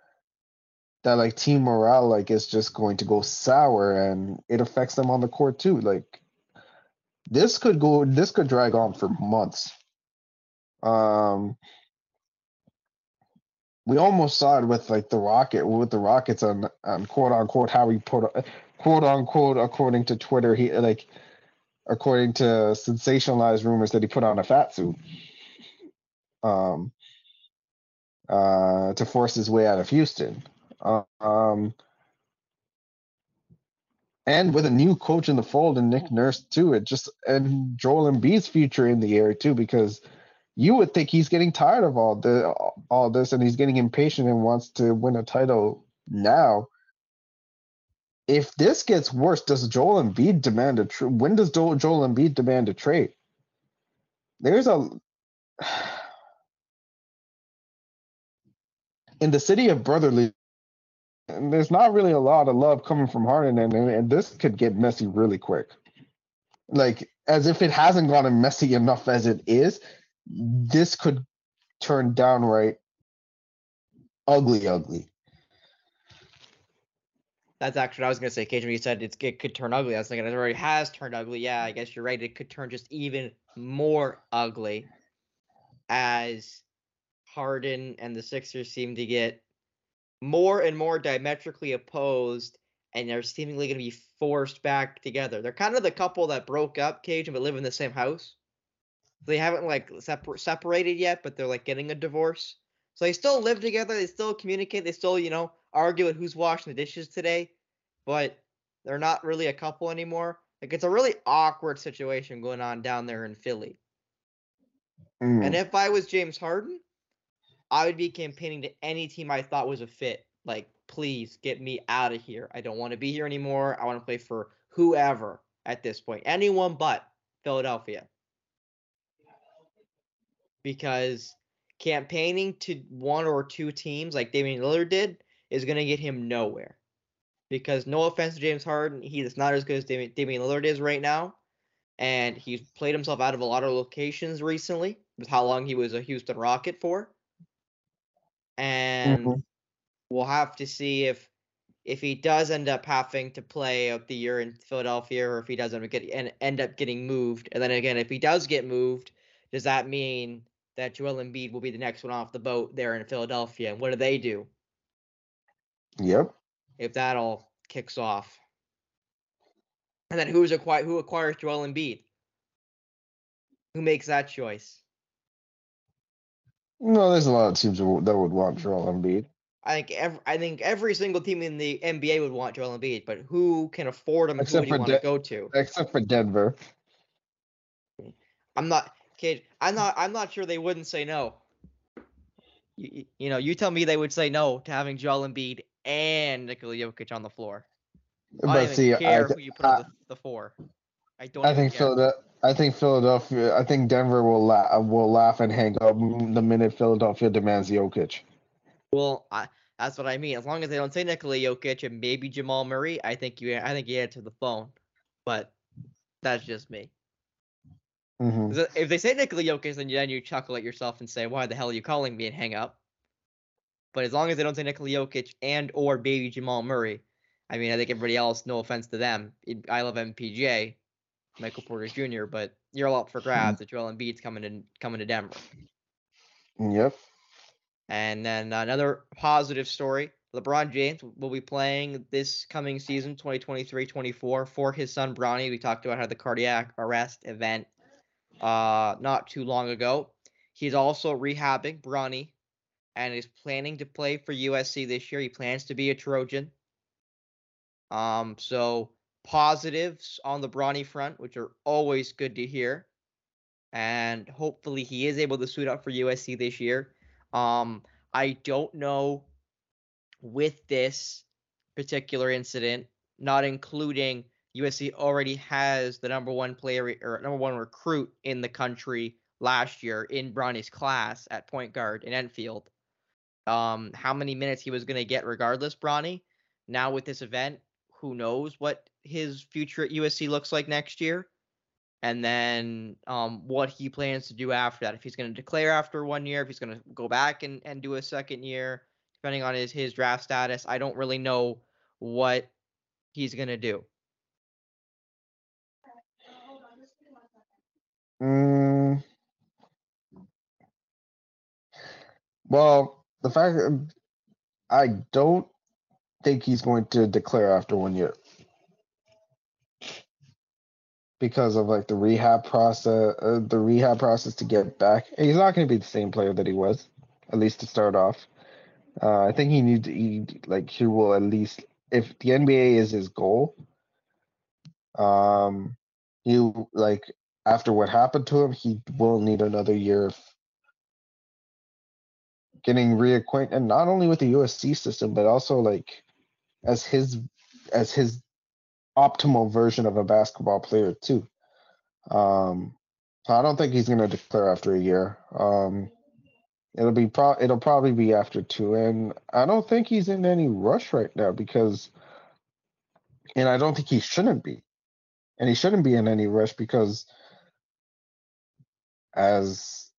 that like team morale like is just going to go sour and it affects them on the court too? Like this could go this could drag on for months. Um we almost saw it with like the rocket with the rockets on on quote unquote how he put quote unquote according to twitter he like according to sensationalized rumors that he put on a fat suit um uh, to force his way out of Houston. Um, and with a new coach in the fold and Nick Nurse too, it just and Joel Embiid's future in the air too, because you would think he's getting tired of all the all this and he's getting impatient and wants to win a title now. If this gets worse, does Joel Embiid demand a trade? When does Joel Embiid demand a trade? There's a (sighs) in the city of brotherly, there's not really a lot of love coming from Harden, and, and this could get messy really quick. Like as if it hasn't gotten messy enough as it is, this could turn downright ugly, ugly. That's actually what I was gonna say, Cage. When you said it could turn ugly, I was thinking it already has turned ugly. Yeah, I guess you're right. It could turn just even more ugly as Harden and the Sixers seem to get more and more diametrically opposed and they're seemingly going to be forced back together. They're kind of the couple that broke up, Cage, but live in the same house. They haven't like separ- separated yet, but they're like getting a divorce. So they still live together. They still communicate. They still, you know, argue at who's washing the dishes today, but they're not really a couple anymore. Like it's a really awkward situation going on down there in Philly. Mm. And if I was James Harden, I would be campaigning to any team I thought was a fit. Like, please get me out of here. I don't want to be here anymore. I want to play for whoever at this point. Anyone but Philadelphia. Because campaigning to one or two teams like Damian Lillard did is going to get him nowhere. Because no offense to James Harden, he is not as good as Damian, Damian Lillard is right now. And he's played himself out of a lot of locations recently with how long he was a Houston Rocket for and mm-hmm. we'll have to see if if he does end up having to play out the year in Philadelphia, or if he doesn't get and end up getting moved. And then again, if he does get moved, does that mean that Joel Embiid will be the next one off the boat there in Philadelphia? And what do they do? Yep. If that all kicks off. And then who's acquire who acquires Joel Embiid? Who makes that choice? No, there's a lot of teams that would want Joel Embiid. I think every, I think every single team in the NBA would want Joel Embiid, but who can afford him? Except who would you want De- to go to? Except for Denver. I'm not kid. I'm not. I'm not sure they wouldn't say no. You, you know, you tell me they would say no to having Joel Embiid and Nikola Jokic on the floor. But I don't see, care I, who you put I, on the, the four. I don't. I think Philadelphia. I think Philadelphia. I think Denver will la- will laugh and hang up the minute Philadelphia demands Jokic. Well, I, that's what I mean. As long as they don't say Nikola Jokic and maybe Jamal Murray, I think you. I think you answer the phone. But that's just me. Mm-hmm. If they say Nikola Jokic, then you, then you chuckle at yourself and say, "Why the hell are you calling me?" and hang up. But as long as they don't say Nikola Jokic and or baby Jamal Murray, I mean, I think everybody else, no offense to them, I love MPJ, Michael Porter Jr., but you're all up for grabs that Joel Embiid's coming to coming to Denver. Yep. And then another positive story. LeBron James will be playing this coming season, 2023-24, for his son Bronny. We talked about how the cardiac arrest event uh, not too long ago. He's also rehabbing Bronny and is planning to play for USC this year. He plans to be a Trojan. Um, so positives on the Bronny front, which are always good to hear. And hopefully he is able to suit up for USC this year. Um, I don't know with this particular incident, not including USC already has the number one player or number one recruit in the country last year in Bronny's class at point guard in Enfield. Um, how many minutes he was going to get regardless, Bronny. Now with this event, who knows what his future at USC looks like next year, and then um, what he plans to do after that. If he's going to declare after one year, if he's going to go back and, and do a second year, depending on his his draft status. I don't really know what he's going to do. Mm. Well, the fact I don't think he's going to declare after one year because of like the rehab process, uh, the rehab process to get back. He's not going to be the same player that he was, at least to start off. Uh, I think he needs to eat, like he will at least if the NBA is his goal. Um, you like after what happened to him, he will need another year of getting reacquainted, not only with the USC system, but also like as his as his optimal version of a basketball player too. Um, so I don't think he's going to declare after a year. Um, it'll be pro it'll probably be after two, and I don't think he's in any rush right now because, and I don't think he shouldn't be, and he shouldn't be in any rush because as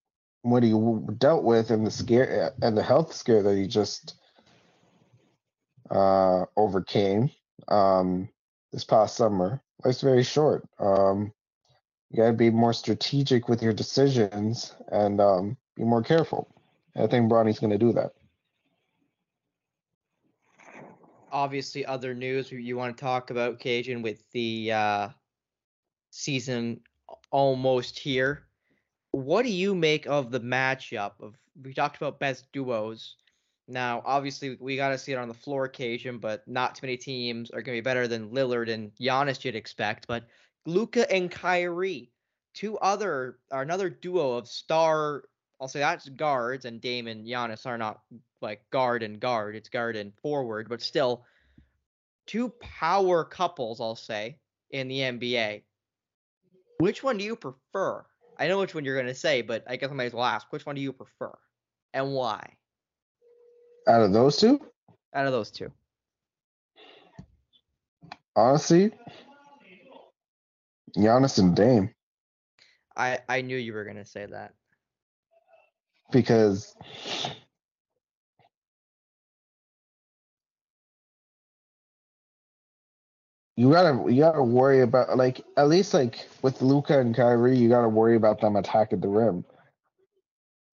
what he dealt with and the scare and the health scare that he just uh, overcame um, this past summer. Life's very short. Um, you got to be more strategic with your decisions and um, be more careful. I think Bronny's going to do that. Obviously, other news you want to talk about, Kajan, with the uh, season almost here what do you make of the matchup of we talked about best duos. Now obviously we got to see it on the floor occasion but not too many teams are going to be better than Lillard and Giannis you'd expect. But Luka and Kyrie two other or another duo of star I'll say that's guards and Dame and Giannis are not like guard and guard it's guard and forward but still two power couples I'll say in the NBA which one do you prefer I know which one you're going to say, but I guess I might as well ask which one do you prefer and why? Out of those two? Out of those two. Honestly, Giannis and Dame. I I knew you were going to say that. Because you gotta you gotta worry about like at least like with Luka and Kyrie, you gotta worry about them attacking the rim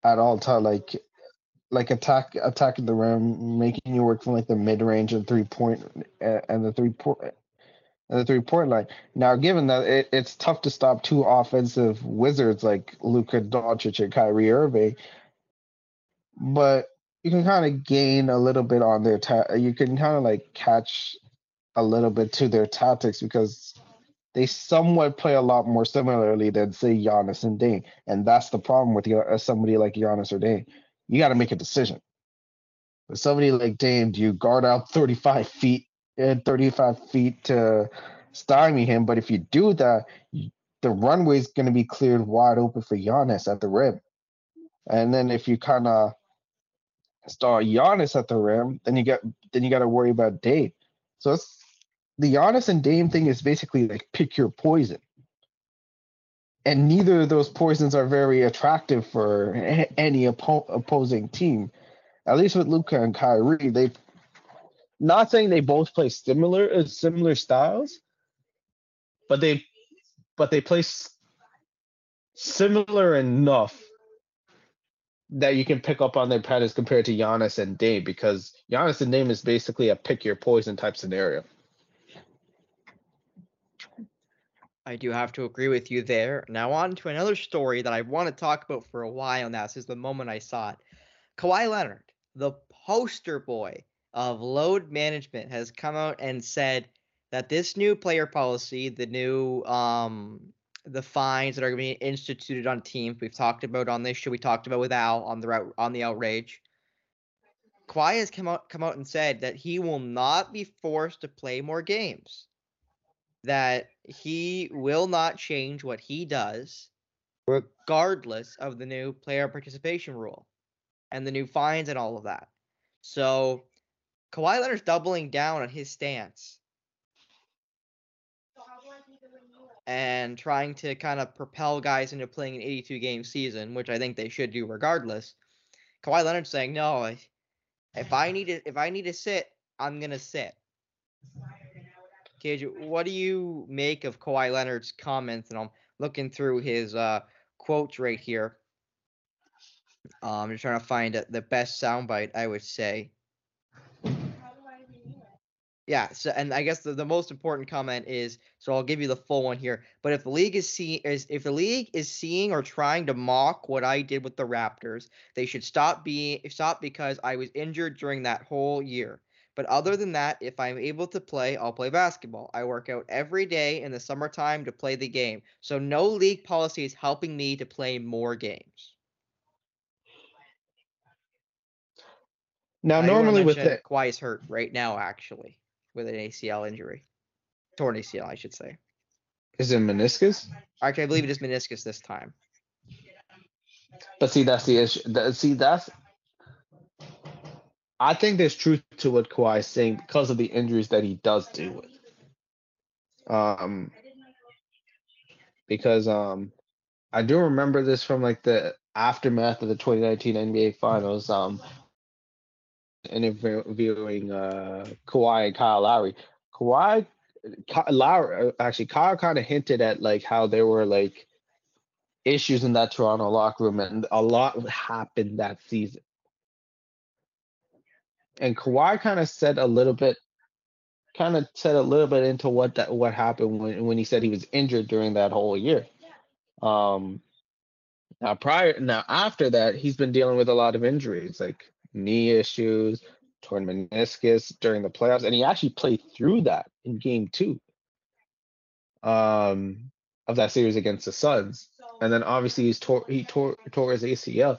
at all time. Like like attack attacking the rim, making you work from like the mid range and three point and the three point and the three point line. Now, given that it, it's tough to stop two offensive wizards like Luka Doncic and Kyrie Irving, but you can kind of gain a little bit on their ta- you can kind of like catch a little bit to their tactics because they somewhat play a lot more similarly than say Giannis and Dame, and that's the problem with uh, somebody like Giannis or Dame. You got to make a decision. With somebody like Dame, do you guard out (laughs) 35 feet and 35 feet to stymie him? But if you do that, the runway is going to be cleared wide open for Giannis at the rim. And then if you kind of start Giannis at the rim, then you get then you got to worry about Dame. So it's the Giannis and Dame thing is basically like pick your poison. And neither of those poisons are very attractive for any oppo- opposing team. At least with Luka and Kyrie, they not saying they both play similar uh, similar styles, but they but they play s- similar enough that you can pick up on their patterns compared to Giannis and Dame because Giannis and Dame is basically a pick your poison type scenario. I do have to agree with you there. Now on to another story that I want to talk about for a while now. Is the moment I saw it. Kawhi Leonard, the poster boy of load management, has come out and said that this new player policy, the new um the fines that are going to be instituted on teams, we've talked about on this show, we talked about with Al on the on the outrage. Kawhi has come out come out and said that he will not be forced to play more games. That he will not change what he does, regardless of the new player participation rule and the new fines and all of that. So Kawhi Leonard's doubling down on his stance and trying to kind of propel guys into playing an 82 game season, which I think they should do regardless. Kawhi Leonard's saying, "No, if I need to, if I need to sit, I'm gonna sit." Cage, what do you make of Kawhi Leonard's comments? And I'm looking through his uh, quotes right here. Um, I'm just trying to find the best soundbite, I would say. Yeah, so and I guess the, the most important comment is so I'll give you the full one here. But if the league is seeing is if the league is seeing or trying to mock what I did with the Raptors, they should stop being stop because I was injured during that whole year. But other than that, if I'm able to play, I'll play basketball. I work out every day in the summertime to play the game. So no league policy is helping me to play more games. Now, normally with it, Kawhi is hurt right now, actually with an ACL injury, torn ACL, I should say. Is it meniscus? Actually, I believe it is meniscus this time. But see, that's the issue. See, that's. I think there's truth to what Kawhi is saying because of the injuries that he does deal with. Um, because um, I do remember this from like the aftermath of the 2019 NBA Finals. Um, interviewing uh, Kawhi and Kyle Lowry. Kawhi, Lowry, uh, actually, Kyle kind of hinted at like how there were like issues in that Toronto locker room, and a lot happened that season. And Kawhi kind of said a little bit, kind of said a little bit into what that what happened when when he said he was injured during that whole year. Um, now prior, now after that, he's been dealing with a lot of injuries, like knee issues, torn meniscus during the playoffs, and he actually played through that in game two um, of that series against the Suns. And then obviously he's tore he tore tore his ACL.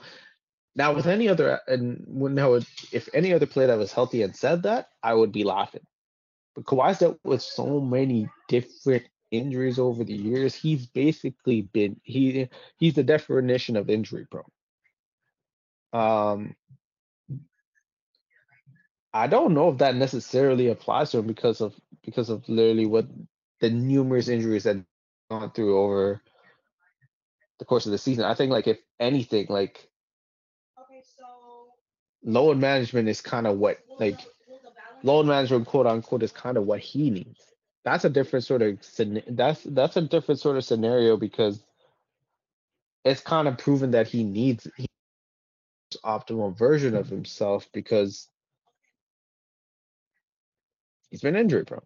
Now with any other and no if any other player that was healthy and said that, I would be laughing. But Kawhi's dealt with so many different injuries over the years. He's basically been he he's the definition of injury prone. Um I don't know if that necessarily applies to him because of because of literally what the numerous injuries that gone through over the course of the season. I think like if anything, like load management is kind of what like load management quote unquote is kind of what he needs. That's a different sort of that's that's a different sort of scenario because it's kind of proven that he needs he optimal version of himself because he's been injury prone.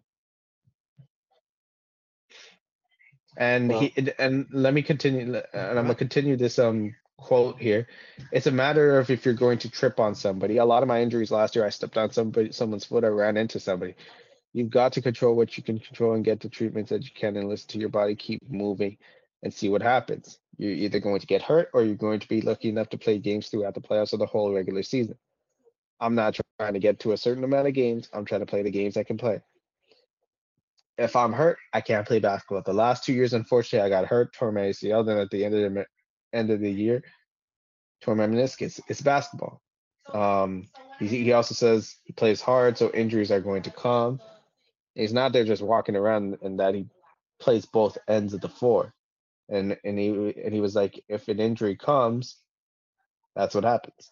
And well, he and let me continue and I'm gonna continue this um quote here. It's a matter of if you're going to trip on somebody. A lot of my injuries last year, I stepped on somebody someone's foot, I ran into somebody. You've got to control what you can control and get the treatments that you can and listen to your body, keep moving and see what happens. You're either going to get hurt or you're going to be lucky enough to play games throughout the playoffs or the whole regular season. I'm not trying to get to a certain amount of games. I'm trying to play the games I can play. If I'm hurt, I can't play basketball. The last two years, unfortunately, I got hurt, tore my ACL. Then at the end of the end of the year, tore my meniscus. It's basketball. Um, he, he also says he plays hard, so injuries are going to come. He's not there just walking around, and that he plays both ends of the floor. And and he and he was like, if an injury comes, that's what happens.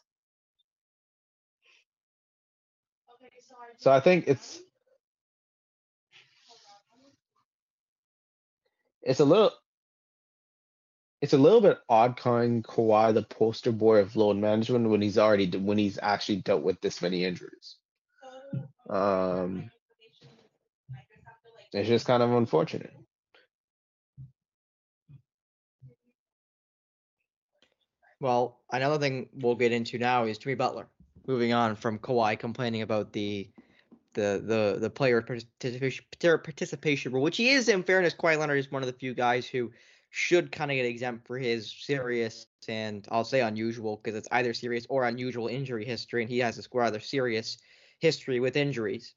So I think it's it's a little it's a little bit odd calling Kawhi the poster boy of load management when he's already when he's actually dealt with this many injuries. Um, it's just kind of unfortunate. Well, another thing we'll get into now is Jimmy Butler. Moving on from Kawhi complaining about the the the the player participation participation rule, which he is in fairness, Kawhi Leonard is one of the few guys who should kind of get exempt for his serious and I'll say unusual because it's either serious or unusual injury history, and he has a rather serious history with injuries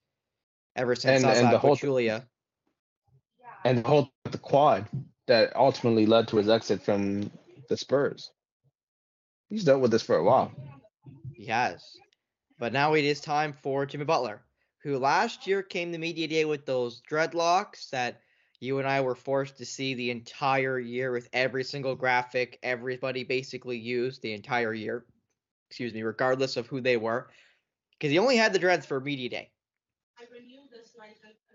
ever since And- and the whole- Julia. And the whole the quad that ultimately led to his exit from the Spurs. He's dealt with this for a while. He has. But now it is time for Jimmy Butler, who last year came to media day with those dreadlocks that you and I were forced to see the entire year with every single graphic everybody basically used the entire year. Excuse me, regardless of who they were. Because he only had the dreads for media day.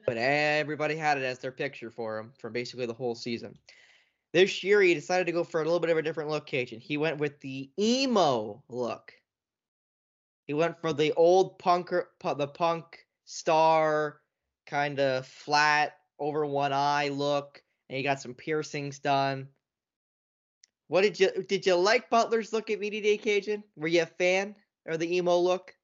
But everybody had it as their picture for him for basically the whole season. This year he decided to go for a little bit of a different location. He went with the emo look. He went for the old punker, the punk star kind of flat over one eye look, and he got some piercings done. What did you did you like Butler's look at media day, Kajan? Were you a fan or the emo look?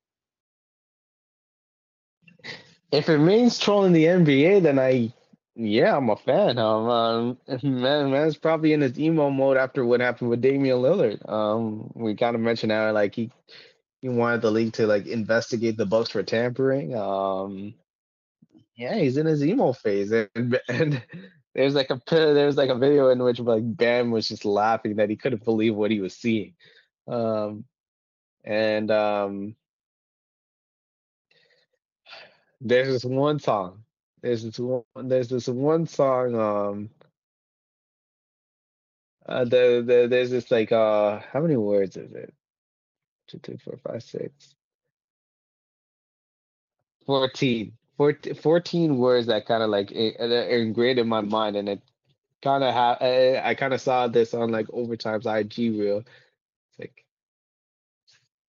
If it means trolling the NBA, then I, yeah, I'm a fan. Um, um (laughs) man, man's probably in his emo mode after what happened with Damian Lillard. Um, we kind of mentioned how like he he wanted the league to like investigate the Bucks for tampering. Um, yeah, he's in his emo phase, and and there's like a there's like a video in which like Bam was just laughing that he couldn't believe what he was seeing. Um, and um. There's this one song. There's this one. There's this one song. Um. Uh, the, the there's this like uh how many words is it? Two, three, four, five, six. 14. 14, 14 words that kind of like are ingrained in my mind, and it kind of ha- I, I kind of saw this on like Overtime's IG reel. It's like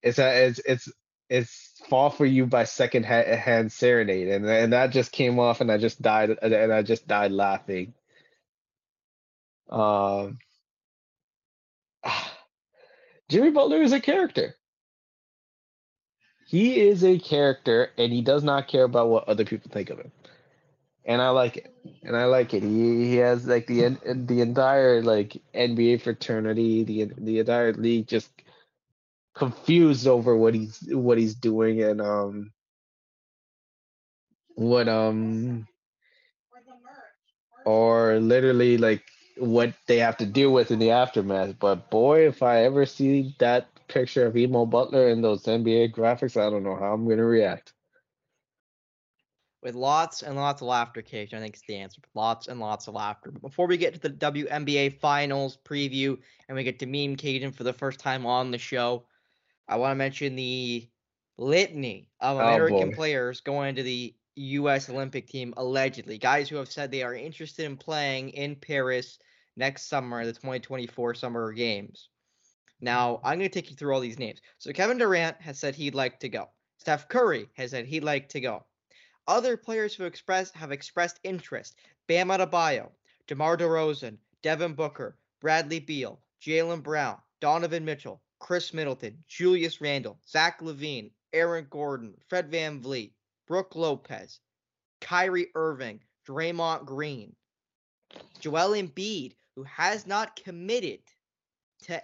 it's a it's it's it's "Fall for You" by Secondhand Serenade, and and that just came off, and I just died, and I just died laughing. Um, (sighs) Jimmy Butler is a character. He is a character, and he does not care about what other people think of him. And I like it, and I like it. He he has like the the entire like NBA fraternity, the the entire league just confused over what he's what he's doing and um what um or literally like what they have to deal with in the aftermath. But boy, if I ever see that picture of Emo Butler in those NBA graphics, I don't know how I'm gonna react. With lots and lots of laughter, Kajan. I think it's the answer. Lots and lots of laughter. But before we get to the WNBA Finals preview and we get to meme Kajan for the first time on the show, I want to mention the litany of Oh, American boy. players going to the U.S. Olympic team allegedly. Guys who have said they are interested in playing in Paris next summer, the 2024 Summer Games. Now, I'm going to take you through all these names. So, Kevin Durant has said he'd like to go. Steph Curry has said he'd like to go. Other players who express have expressed interest: Bam Adebayo, DeMar DeRozan, Devin Booker, Bradley Beal, Jaylen Brown, Donovan Mitchell, Khris Middleton, Julius Randle, Zach LaVine, Aaron Gordon, Fred Van Vliet, Brook Lopez, Kyrie Irving, Draymond Green, Joel Embiid, who has not committed to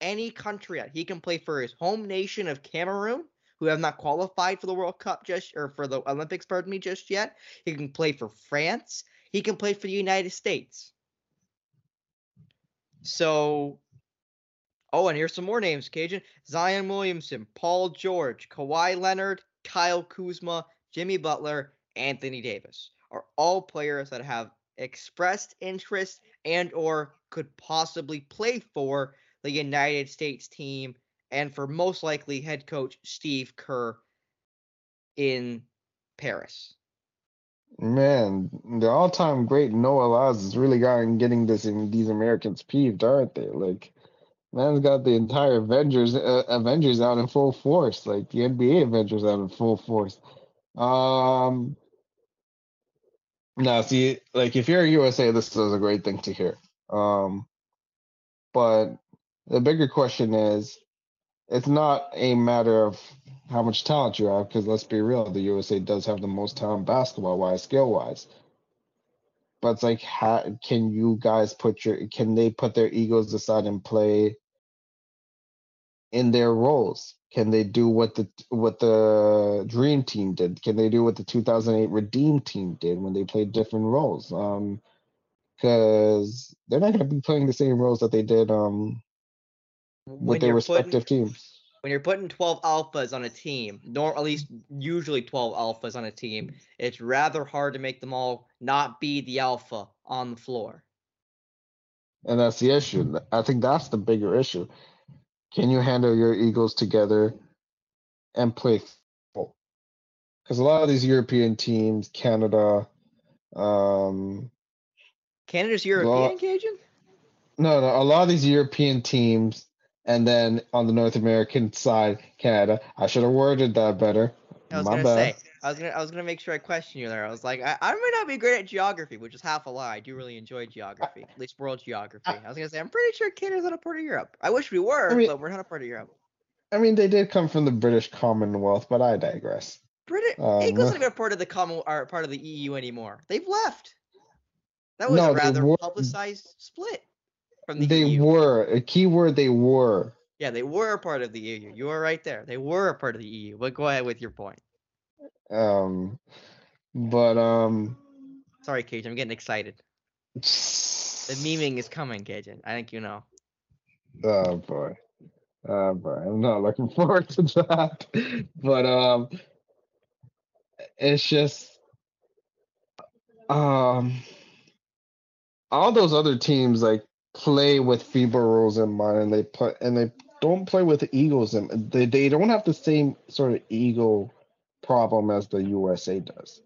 any country yet. He can play for his home nation of Cameroon, who have not qualified for the World Cup just or for the Olympics, pardon me, just yet. He can play for France. He can play for the United States. So, oh, and here's some more names, Kajan. Zion Williamson, Paul George, Kawhi Leonard, Kyle Kuzma, Jimmy Butler, Anthony Davis are all players that have expressed interest and or could possibly play for the United States team and for most likely head coach Steve Kerr in Paris. Man, the all-time great Noah Laws has really gotten getting this in these Americans peeved, aren't they? Like, man's got the entire Avengers uh, Avengers out in full force, like the NBA Avengers out in full force. Um, now see, like if you're USA, this is a great thing to hear. Um, but the bigger question is, it's not a matter of how much talent you have, because let's be real, the USA does have the most talent basketball wise, skill wise. But it's like, how can you guys put your, can they put their egos aside and play in their roles? Can they do what the what the Dream Team did? Can they do what the 2008 Redeem Team did when they played different roles? Um, because they're not going to be playing the same roles that they did um with When their respective putting teams. when you're putting 12 alphas on a team, nor at least usually 12 alphas on a team, it's rather hard to make them all not be the alpha on the floor. And that's the issue. I think that's the bigger issue. Can you handle your egos together and play? football? Because a lot of these European teams, Canada, um, Canada's European, Well- Kajan? no, no, a lot of these European teams, and then on the North American side, Canada. I should have worded that better. I was My gonna bad. say, I was gonna, I was gonna make sure I question you there. I was like, I, I might not be great at geography, which is half a lie. I do really enjoy geography, at least world geography. I was gonna say, I'm pretty sure Canada's not a part of Europe. I wish we were, mean- but we're not a part of Europe. I mean, they did come from the British Commonwealth, but I digress. British Um, England's not even part of the common, or part of the EU anymore. They've left. That was No, a rather were- publicized split from the They EU. were a key word. They were. Yeah, they were a part of the EU. You were right there. They were a part of the EU. But go ahead with your point. Um, but um, Sorry, Cage. I'm getting excited. The memeing is coming, Kajan. I think you know. Oh boy. Oh boy. I'm not looking (laughs) forward to that. But um it's just um all those other teams like play with FIBA rules in mind and they put and they don't play with egos and they, they don't have the same sort of ego problem as the USA does.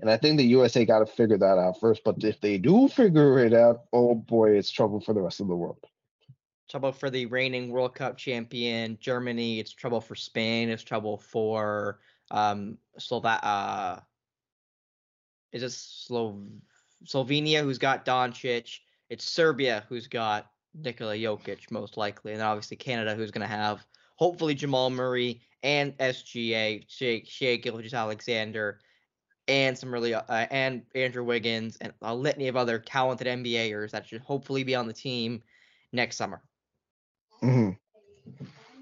And I think the USA got to figure that out first. But if they do figure it out, oh boy, it's trouble for the rest of the world. Trouble for the reigning World Cup champion Germany. It's trouble for Spain. It's trouble for um Slova- uh Is it Slo- Slovenia who's got Doncic? It's Serbia who's got Nikola Jokic most likely, and then obviously Canada who's going to have hopefully Jamal Murray and SGA, Shai, Shea Gilgis Alexander, and some really uh, and Andrew Wiggins and a litany of other talented NBAers that should hopefully be on the team next summer. Mhm.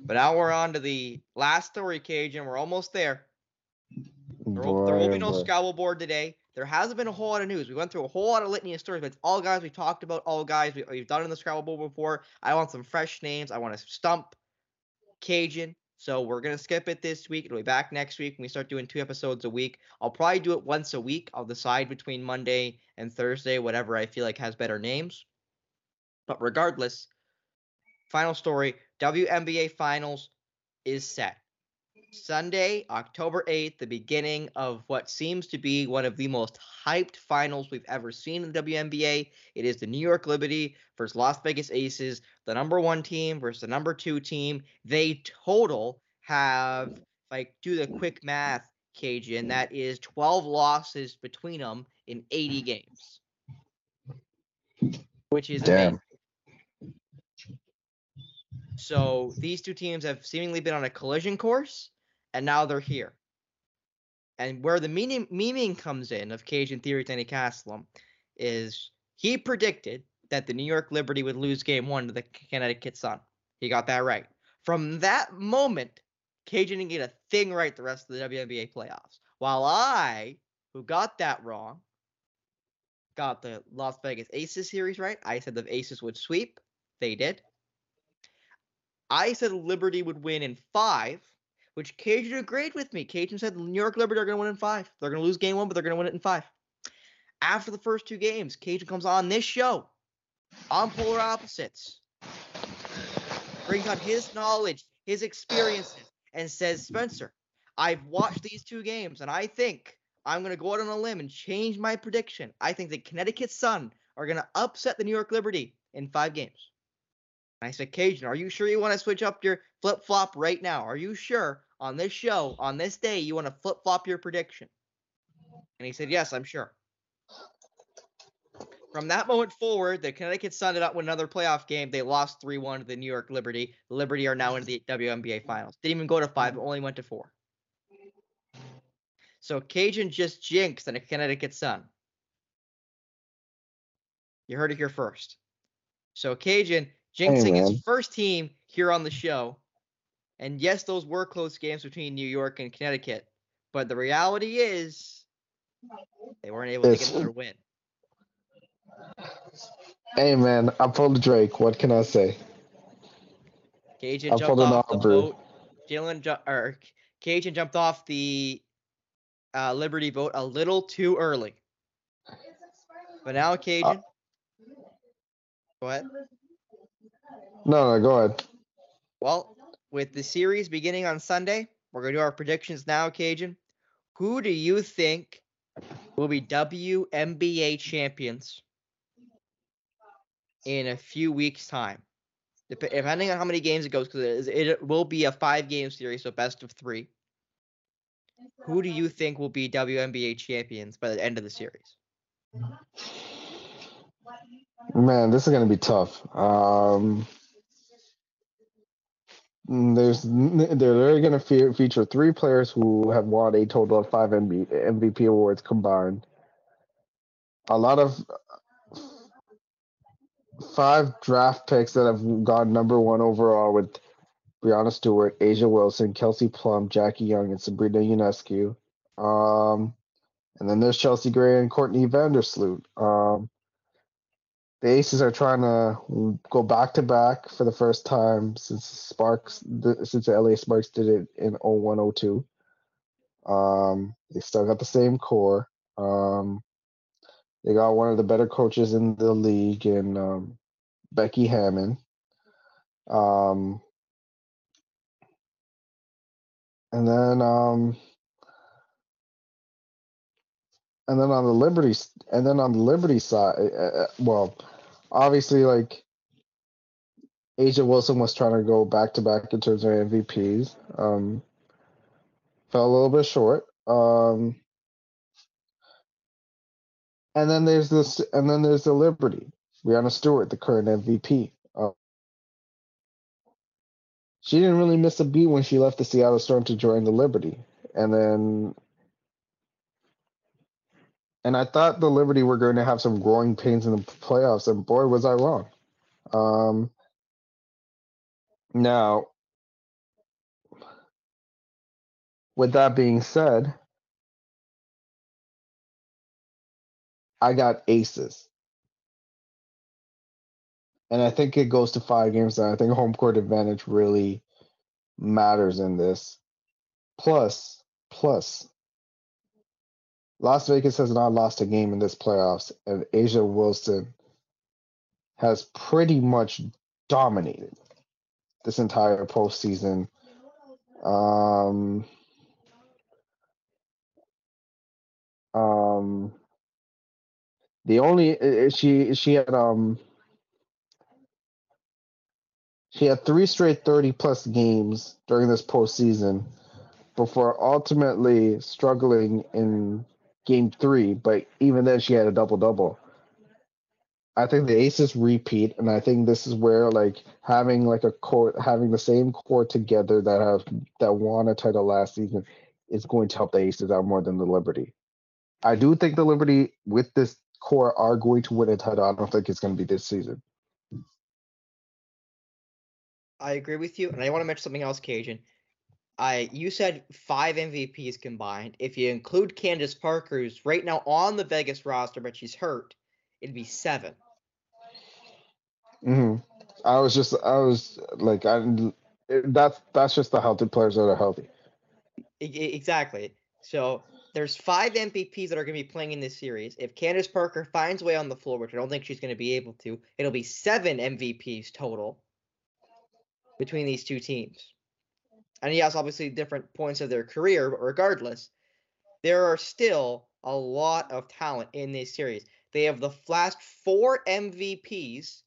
But now we're on to the last story, Cage, and we're almost there. There will, there will be oh no boy. Scrabble board today. There hasn't been a whole lot of news. We went through a whole lot of litany of stories, but it's all guys we talked about, all guys we, we've done in the Scrabble board before. I want some fresh names. I want to stump Kajan. So we're gonna skip it this week. It'll be back next week when we start doing two episodes a week. I'll probably do it once a week. I'll decide between Monday and Thursday, whatever I feel like has better names. But regardless, final story: WNBA Finals is set. Sunday, October 8th, the beginning of what seems to be one of the most hyped finals we've ever seen in the WNBA. It is the New York Liberty versus Las Vegas Aces, the number one team versus the number two team. They total have, like, do the quick math, Kajan, that is 12 losses between them in 80 games, which is amazing. Damn. So these two teams have seemingly been on a collision course, and now they're here. And where the meaning, meaning comes in of Kajan Theory Danny Castlem is he predicted that the New York Liberty would lose game one to the Connecticut Sun. He got that right. From that moment, Kajan didn't get a thing right the rest of the WNBA playoffs. While I, who got that wrong, got the Las Vegas Aces series right. I said the Aces would sweep. They did. I said Liberty would win in five, which Kajan agreed with me. Kajan said the New York Liberty are going to win in five. They're going to lose game one, but they're going to win it in five. After the first two games, Kajan comes on this show on Polar Opposites, brings on his knowledge, his experiences, and says, Spencer, I've watched these two games, and I think I'm going to go out on a limb and change my prediction. I think the Connecticut Sun are going to upset the New York Liberty in five games. And I said, Kajan, are you sure you want to switch up your flip flop right now? Are you sure on this show, on this day, you want to flip flop your prediction? And he said, Yes, I'm sure. From that moment forward, the Connecticut Sun did not win another playoff game. They lost 3 1 to the New York Liberty. The Liberty are now in the WNBA finals. Didn't even go to five, only went to four. So Kajan just jinxed the Connecticut Sun. You heard it here first. So Kajan jinxing man. his first team here on the show. And yes, those were close games between New York and Connecticut. But the reality is they weren't able to get another win. Hey man, I pulled Drake. What can I say? Kajan I jumped off the boat. Jalen ju- or Kajan jumped off the uh, Liberty boat a little too early. But now Kajan. Go ahead. No, no, go ahead. Well, with the series beginning on Sunday, we're going to do our predictions now, Kajan. Who do you think will be WNBA champions in a few weeks' time? Dep- Depending on how many games it goes, because it, it will be a five game series, so best of three. Who do you think will be WNBA champions by the end of the series? Man, this is gonna be tough. Um, there's they're gonna fe- feature three players who have won a total of five MVP awards combined. A lot of five draft picks that have gone number one overall with Breanna Stewart, A'ja Wilson, Kelsey Plum, Jackie Young, and Sabrina Ionescu. Um, and then there's Chelsea Gray and Courtney Vandersloot. Um, the Aces are trying to go back to back for the first time since Sparks, since the LA Sparks did it in 01 02. Um, they still got the same core. Um, they got one of the better coaches in the league in um, Becky Hammon. Um, and then um, and then on the Liberty and then on the Liberty side, uh, well, obviously like A'ja Wilson was trying to go back to back in terms of MVPs. Um, fell a little bit short. Um, and then there's this, and then there's the Liberty, Breanna Stewart, the current MVP. Uh, she didn't really miss a beat when she left the Seattle Storm to join the Liberty, and then and I thought the Liberty were going to have some growing pains in the playoffs, and boy, was I wrong. Um, now, with that being said, I got aces. And I think it goes to five games, and I think home court advantage really matters in this. Plus, plus, Las Vegas has not lost a game in this playoffs, and A'ja Wilson has pretty much dominated this entire postseason. Um, um, the only she she had um she had three straight thirty plus games during this postseason before ultimately struggling in game three, but even then she had a double double. I think the Aces repeat, and I think this is where like having like a core, having the same core together that have that won a title last season is going to help the Aces out more than the Liberty. I do think the Liberty with this core are going to win a title. I don't think it's going to be this season. I agree with you, and I want to mention something else, Kajan. I you said five MVPs combined. If you include Candace Parker, who's right now on the Vegas roster, but she's hurt, it'd be seven. hmm I was just, I was like, I that's that's just the healthy players that are healthy. Exactly. So there's five MVPs that are going to be playing in this series. If Candace Parker finds a way on the floor, which I don't think she's going to be able to, it'll be seven MVPs total between these two teams. And yes, obviously different points of their career, but regardless, there are still a lot of talent in this series. They have the last four MVPs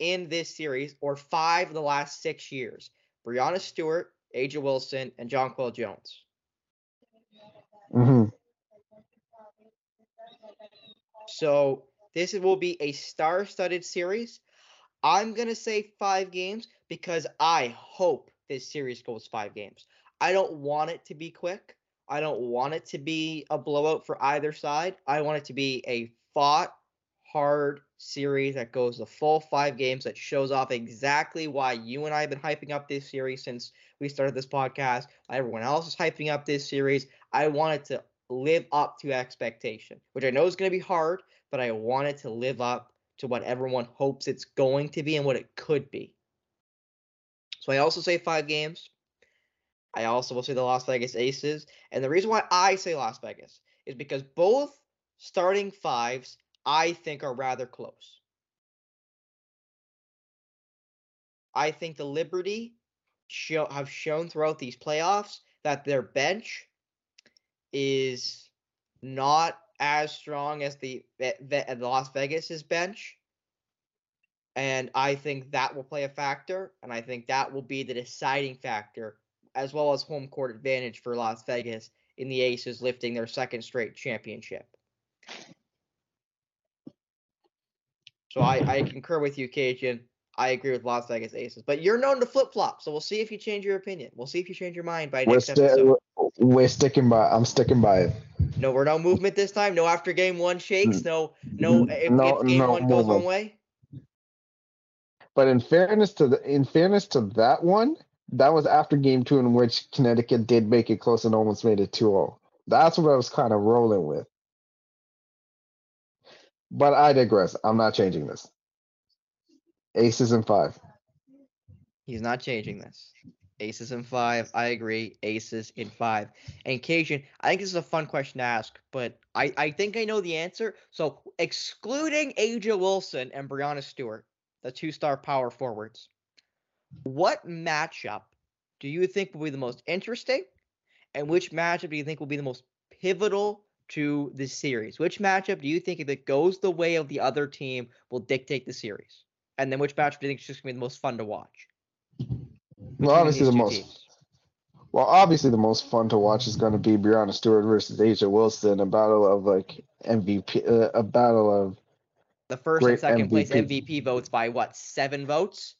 in this series, or five of the last six years. Breanna Stewart, A'ja Wilson, and Jonquel Jones. hmm So This will be a star-studded series. I'm gonna say five games because I hope this series goes five games. I don't want it to be quick. I don't want it to be a blowout for either side. I want it to be a fought, hard series that goes the full five games that shows off exactly why you and I have been hyping up this series since we started this podcast. Everyone else is hyping up this series. I want it to live up to expectation, which I know is going to be hard, but I want it to live up to what everyone hopes it's going to be and what it could be. So I also say five games. I also will say the Las Vegas Aces. And the reason why I say Las Vegas is because both starting fives I think are rather close. I think the Liberty show, have shown throughout these playoffs that their bench is not as strong as the, the, the Las Vegas's bench. And I think that will play a factor. And I think that will be the deciding factor, as well as home court advantage for Las Vegas in the Aces lifting their second straight championship. So I, I concur with you, Kajan. I agree with Las Vegas Aces, but you're known to flip flop. So we'll see if you change your opinion. We'll see if you change your mind by We're, next sti- episode. we're sticking by. I'm sticking by it. No, we're no movement this time. No after game one shakes. Mm. No, no. If, No- if game no one goes one way, But in fairness to the in fairness to that one, that was after game two in which Connecticut did make it close and almost made it 2-0. That's what I was kind of rolling with. But I digress. I'm not changing this. Aces and five. he's not changing this. Aces in five. I agree. Aces in five. And Kajan, I think this is a fun question to ask, but I, I think I know the answer. So excluding A'ja Wilson and Breanna Stewart, the two star power forwards, what matchup do you think will be the most interesting? And which matchup do you think will be the most pivotal to the series? Which matchup do you think, if it goes the way of the other team, will dictate the series? And then which matchup do you think is just gonna be the most fun to watch? Well, obviously the most teams? well, obviously the most fun to watch is going to be Breanna Stewart versus A'ja Wilson, a battle of like MVP, uh, a battle of The first and Great second place MVP. MVP votes by what? Seven votes?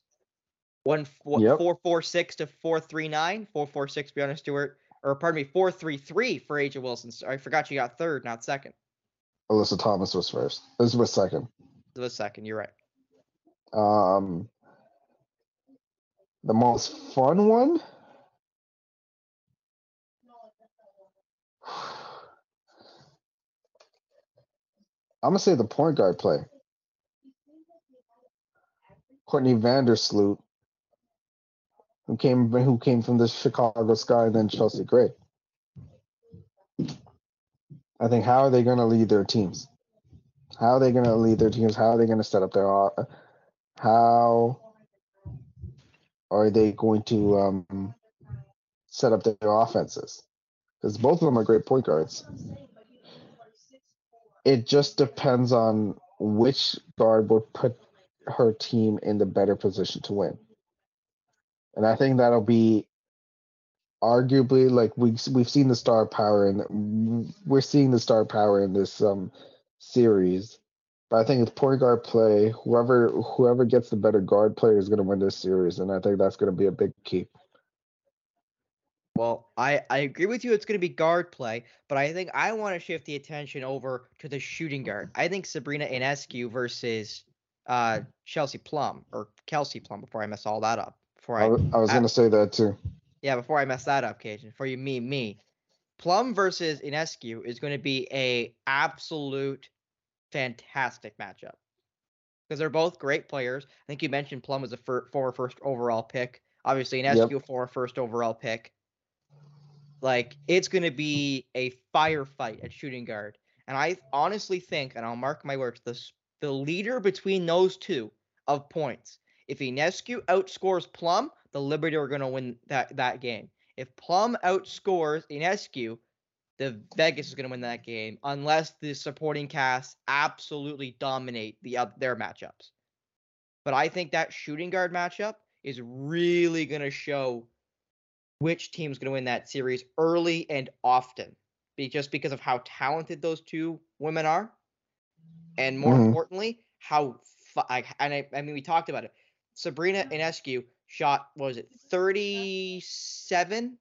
One what, Yep. four four six to four three nine. Four four six Breanna Stewart. Or pardon me, four three three for A'ja Wilson. So I forgot you got third, not second. Alyssa Thomas was first. This was second. It was second, you're right. Um, the most fun one. (sighs) I'm gonna say the point guard play. Courtney Vandersloot, who came who came from the Chicago Sky, and then Chelsea Gray. I think how are they gonna lead their teams? How are they gonna lead their teams? How are they gonna set up their how are they going to um, set up their offenses? Because both of them are great point guards. It just depends on which guard would put her team in the better position to win. And I think that'll be arguably like we we've seen the star power and we're seeing the star power in this um series. But I think it's point guard play. Whoever whoever gets the better guard player is going to win this series, and I think that's going to be a big key. Well, I, I agree with you. It's going to be guard play, but I think I want to shift the attention over to the shooting guard. I think Sabrina Ionescu versus uh, Chelsea Plum or Kelsey Plum. Before I mess all that up. Before I, I, I was going to say that too. yeah, before I mess that up, Kajan. For you, me, me. Plum versus Ionescu is going to be a absolute fantastic matchup because they're both great players. I think you mentioned Plum was a fir- former first overall pick. Obviously, Ionescu a former first overall pick. Like it's going to be a firefight at shooting guard, and I honestly think, and I'll mark my words, the s- the leader between those two of points. If Ionescu outscores Plum, the Liberty are going to win that that game. If Plum outscores Ionescu, the Vegas is going to win that game unless the supporting cast absolutely dominate the oth- their matchups. But I think that shooting guard matchup is really going to show which team's going to win that series early and often, be just because of how talented those two women are. And more Mhm. importantly, how fu- I, and I, I mean we talked about it. Sabrina Ionescu shot what was it 37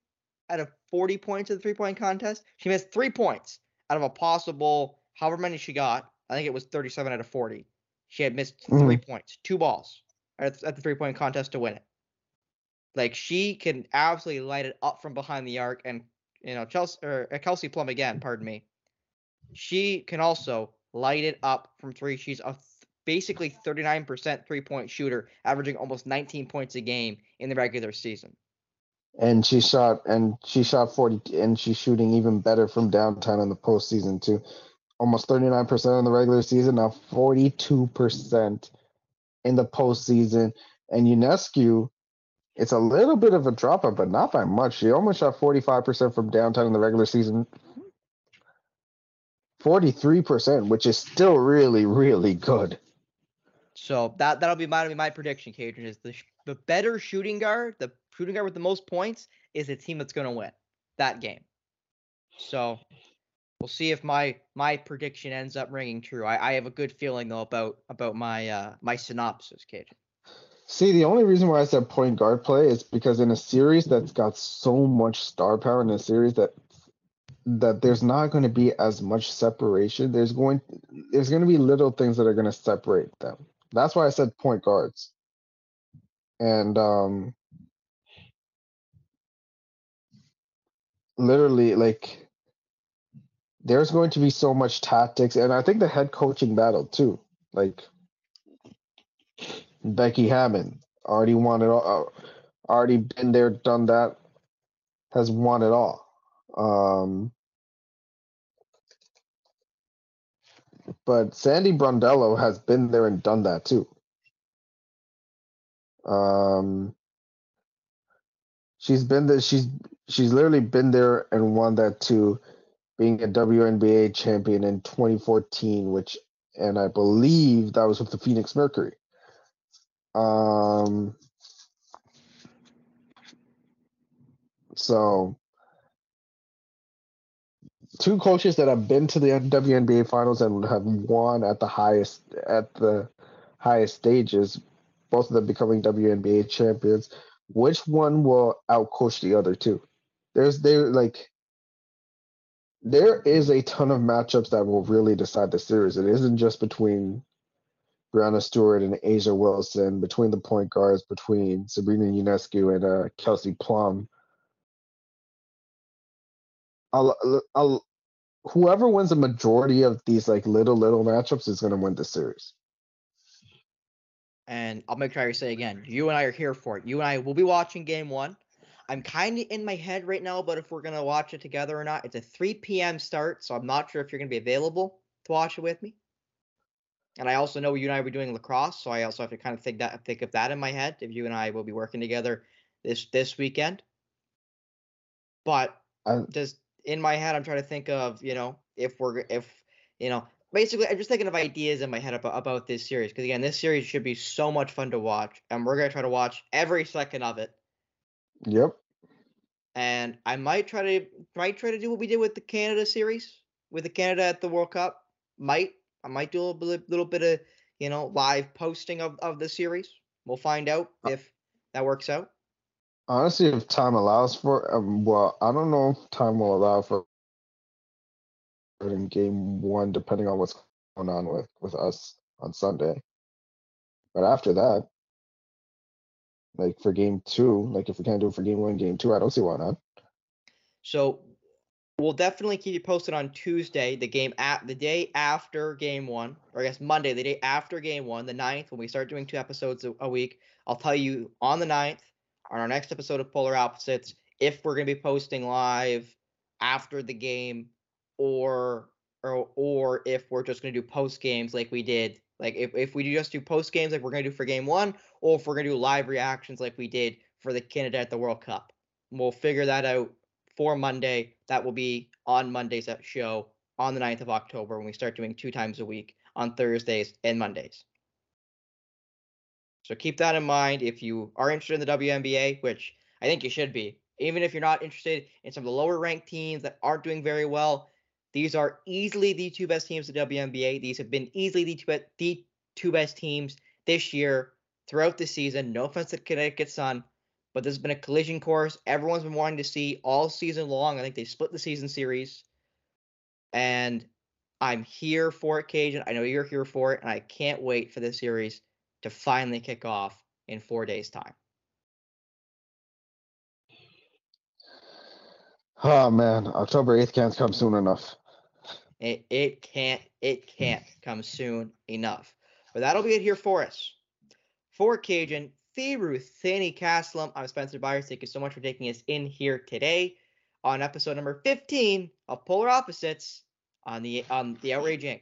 out of 40 points of the three point contest. She missed three points out of a possible however many she got. I think it was 37 out of 40. She had missed 3 points, two balls at, at the three point contest to win it. Like she can absolutely light it up from behind the arc, and you know Chelsea or uh, Kelsey Plum again. Pardon me. She can also light it up from three. She's a th- basically 39% three point shooter, averaging almost 19 points a game in the regular season. And she shot and she shot 40 and she's shooting even better from downtown in the postseason too. Almost 39% in the regular season, now 42% in the postseason. And Ionescu, it's a little bit of a drop up, but not by much. She almost shot 45% from downtown in the regular season. 43%, which is still really, really good. So that that'll be my be my prediction, Kajan. Is the the better shooting guard, the shooting guard with the most points, is the team that's going to win that game. So we'll see if my my prediction ends up ringing true. I, I have a good feeling though about about my uh my synopsis, Kajan. See, the only reason why I said point guard play is because in a series that's got so much star power in a series that that there's not going to be as much separation. There's going there's going to be little things that are going to separate them. That's why I said point guards. And um literally like there's going to be so much tactics and I think the head coaching battle too. Like Becky Hammon already won it all. Uh, already been there, done that. Has won it all. Um, but Sandy Brondello has been there and done that too. Um, she's been there. She's she's literally been there and won that too, being a WNBA champion in 2014, which and I believe that was with the Phoenix Mercury. Um, so two coaches that have been to the WNBA finals and have won at the highest at the highest stages, both of them becoming WNBA champions. Which one will outcoach the other two? There's there like there is a ton of matchups that will really decide the series. It isn't just between Breanna Stewart and A'ja Wilson, between the point guards, between Sabrina Ionescu and uh, Kelsey Plum. I'll, I'll, whoever wins a majority of these like little little matchups is going to win the series. And I'll make sure I say again, you and I are here for it. You and I will be watching game one. I'm kind of in my head right now, but if we're gonna watch it together or not, it's a 3 p.m. start, so I'm not sure if you're gonna be available to watch it with me. And I also know you and I will be doing lacrosse, so I also have to kind of think that think of that in my head if you and I will be working together this this weekend. But I, just in my head, I'm trying to think of you know if we're if you know basically I'm just thinking of ideas in my head about about this series because again this series should be so much fun to watch and we're gonna try to watch every second of it yep. and I might try to might try to do what we did with the Canada series with the Canada at the World Cup. Might I might do a little bit, little bit of you know live posting of of the series. We'll find out Uh if that works out. Honestly, if time allows for, um, well, I don't know if time will allow for in game one, depending on what's going on with with us on Sunday. But after that, like for game two, like if we can't do it for game one, game two, I don't see why not. So we'll definitely keep you posted on Tuesday, the game at the day after game one, or I guess Monday, the day after game one, the 9th, when we start doing two episodes a, a week. I'll tell you on the 9th, on our next episode of Polar Opposites, if we're gonna be posting live after the game or or or if we're just gonna do post games like we did. Like if, if we just do post games like we're gonna do for game one, or if we're gonna do live reactions like we did for the Canada at the World Cup. We'll figure that out for Monday. That will be on Monday's uh, show on the 9th of October when we start doing two times a week on Thursdays and Mondays. So keep that in mind if you are interested in the WNBA, which I think you should be. Even if you're not interested in some of the lower ranked teams that aren't doing very well, These are easily the two best teams in the WNBA. These have been easily the two, the two best teams this year throughout the season. No offense to Connecticut Sun, but this has been a collision course. Everyone's been wanting to see all season long. I think they split the season series. And I'm here for it, Kajan. I know you're here for it, and I can't wait for this series to finally kick off in four days' time. Oh man, October eighth can't come soon enough. It it can't it can't come soon enough. But that'll be it here for us. For Kajan, Firu Thani Castlum, I'm Spencer Byers. Thank you so much for taking us in here today on episode number 15 of Polar Opposites on the on the Outrage Inc.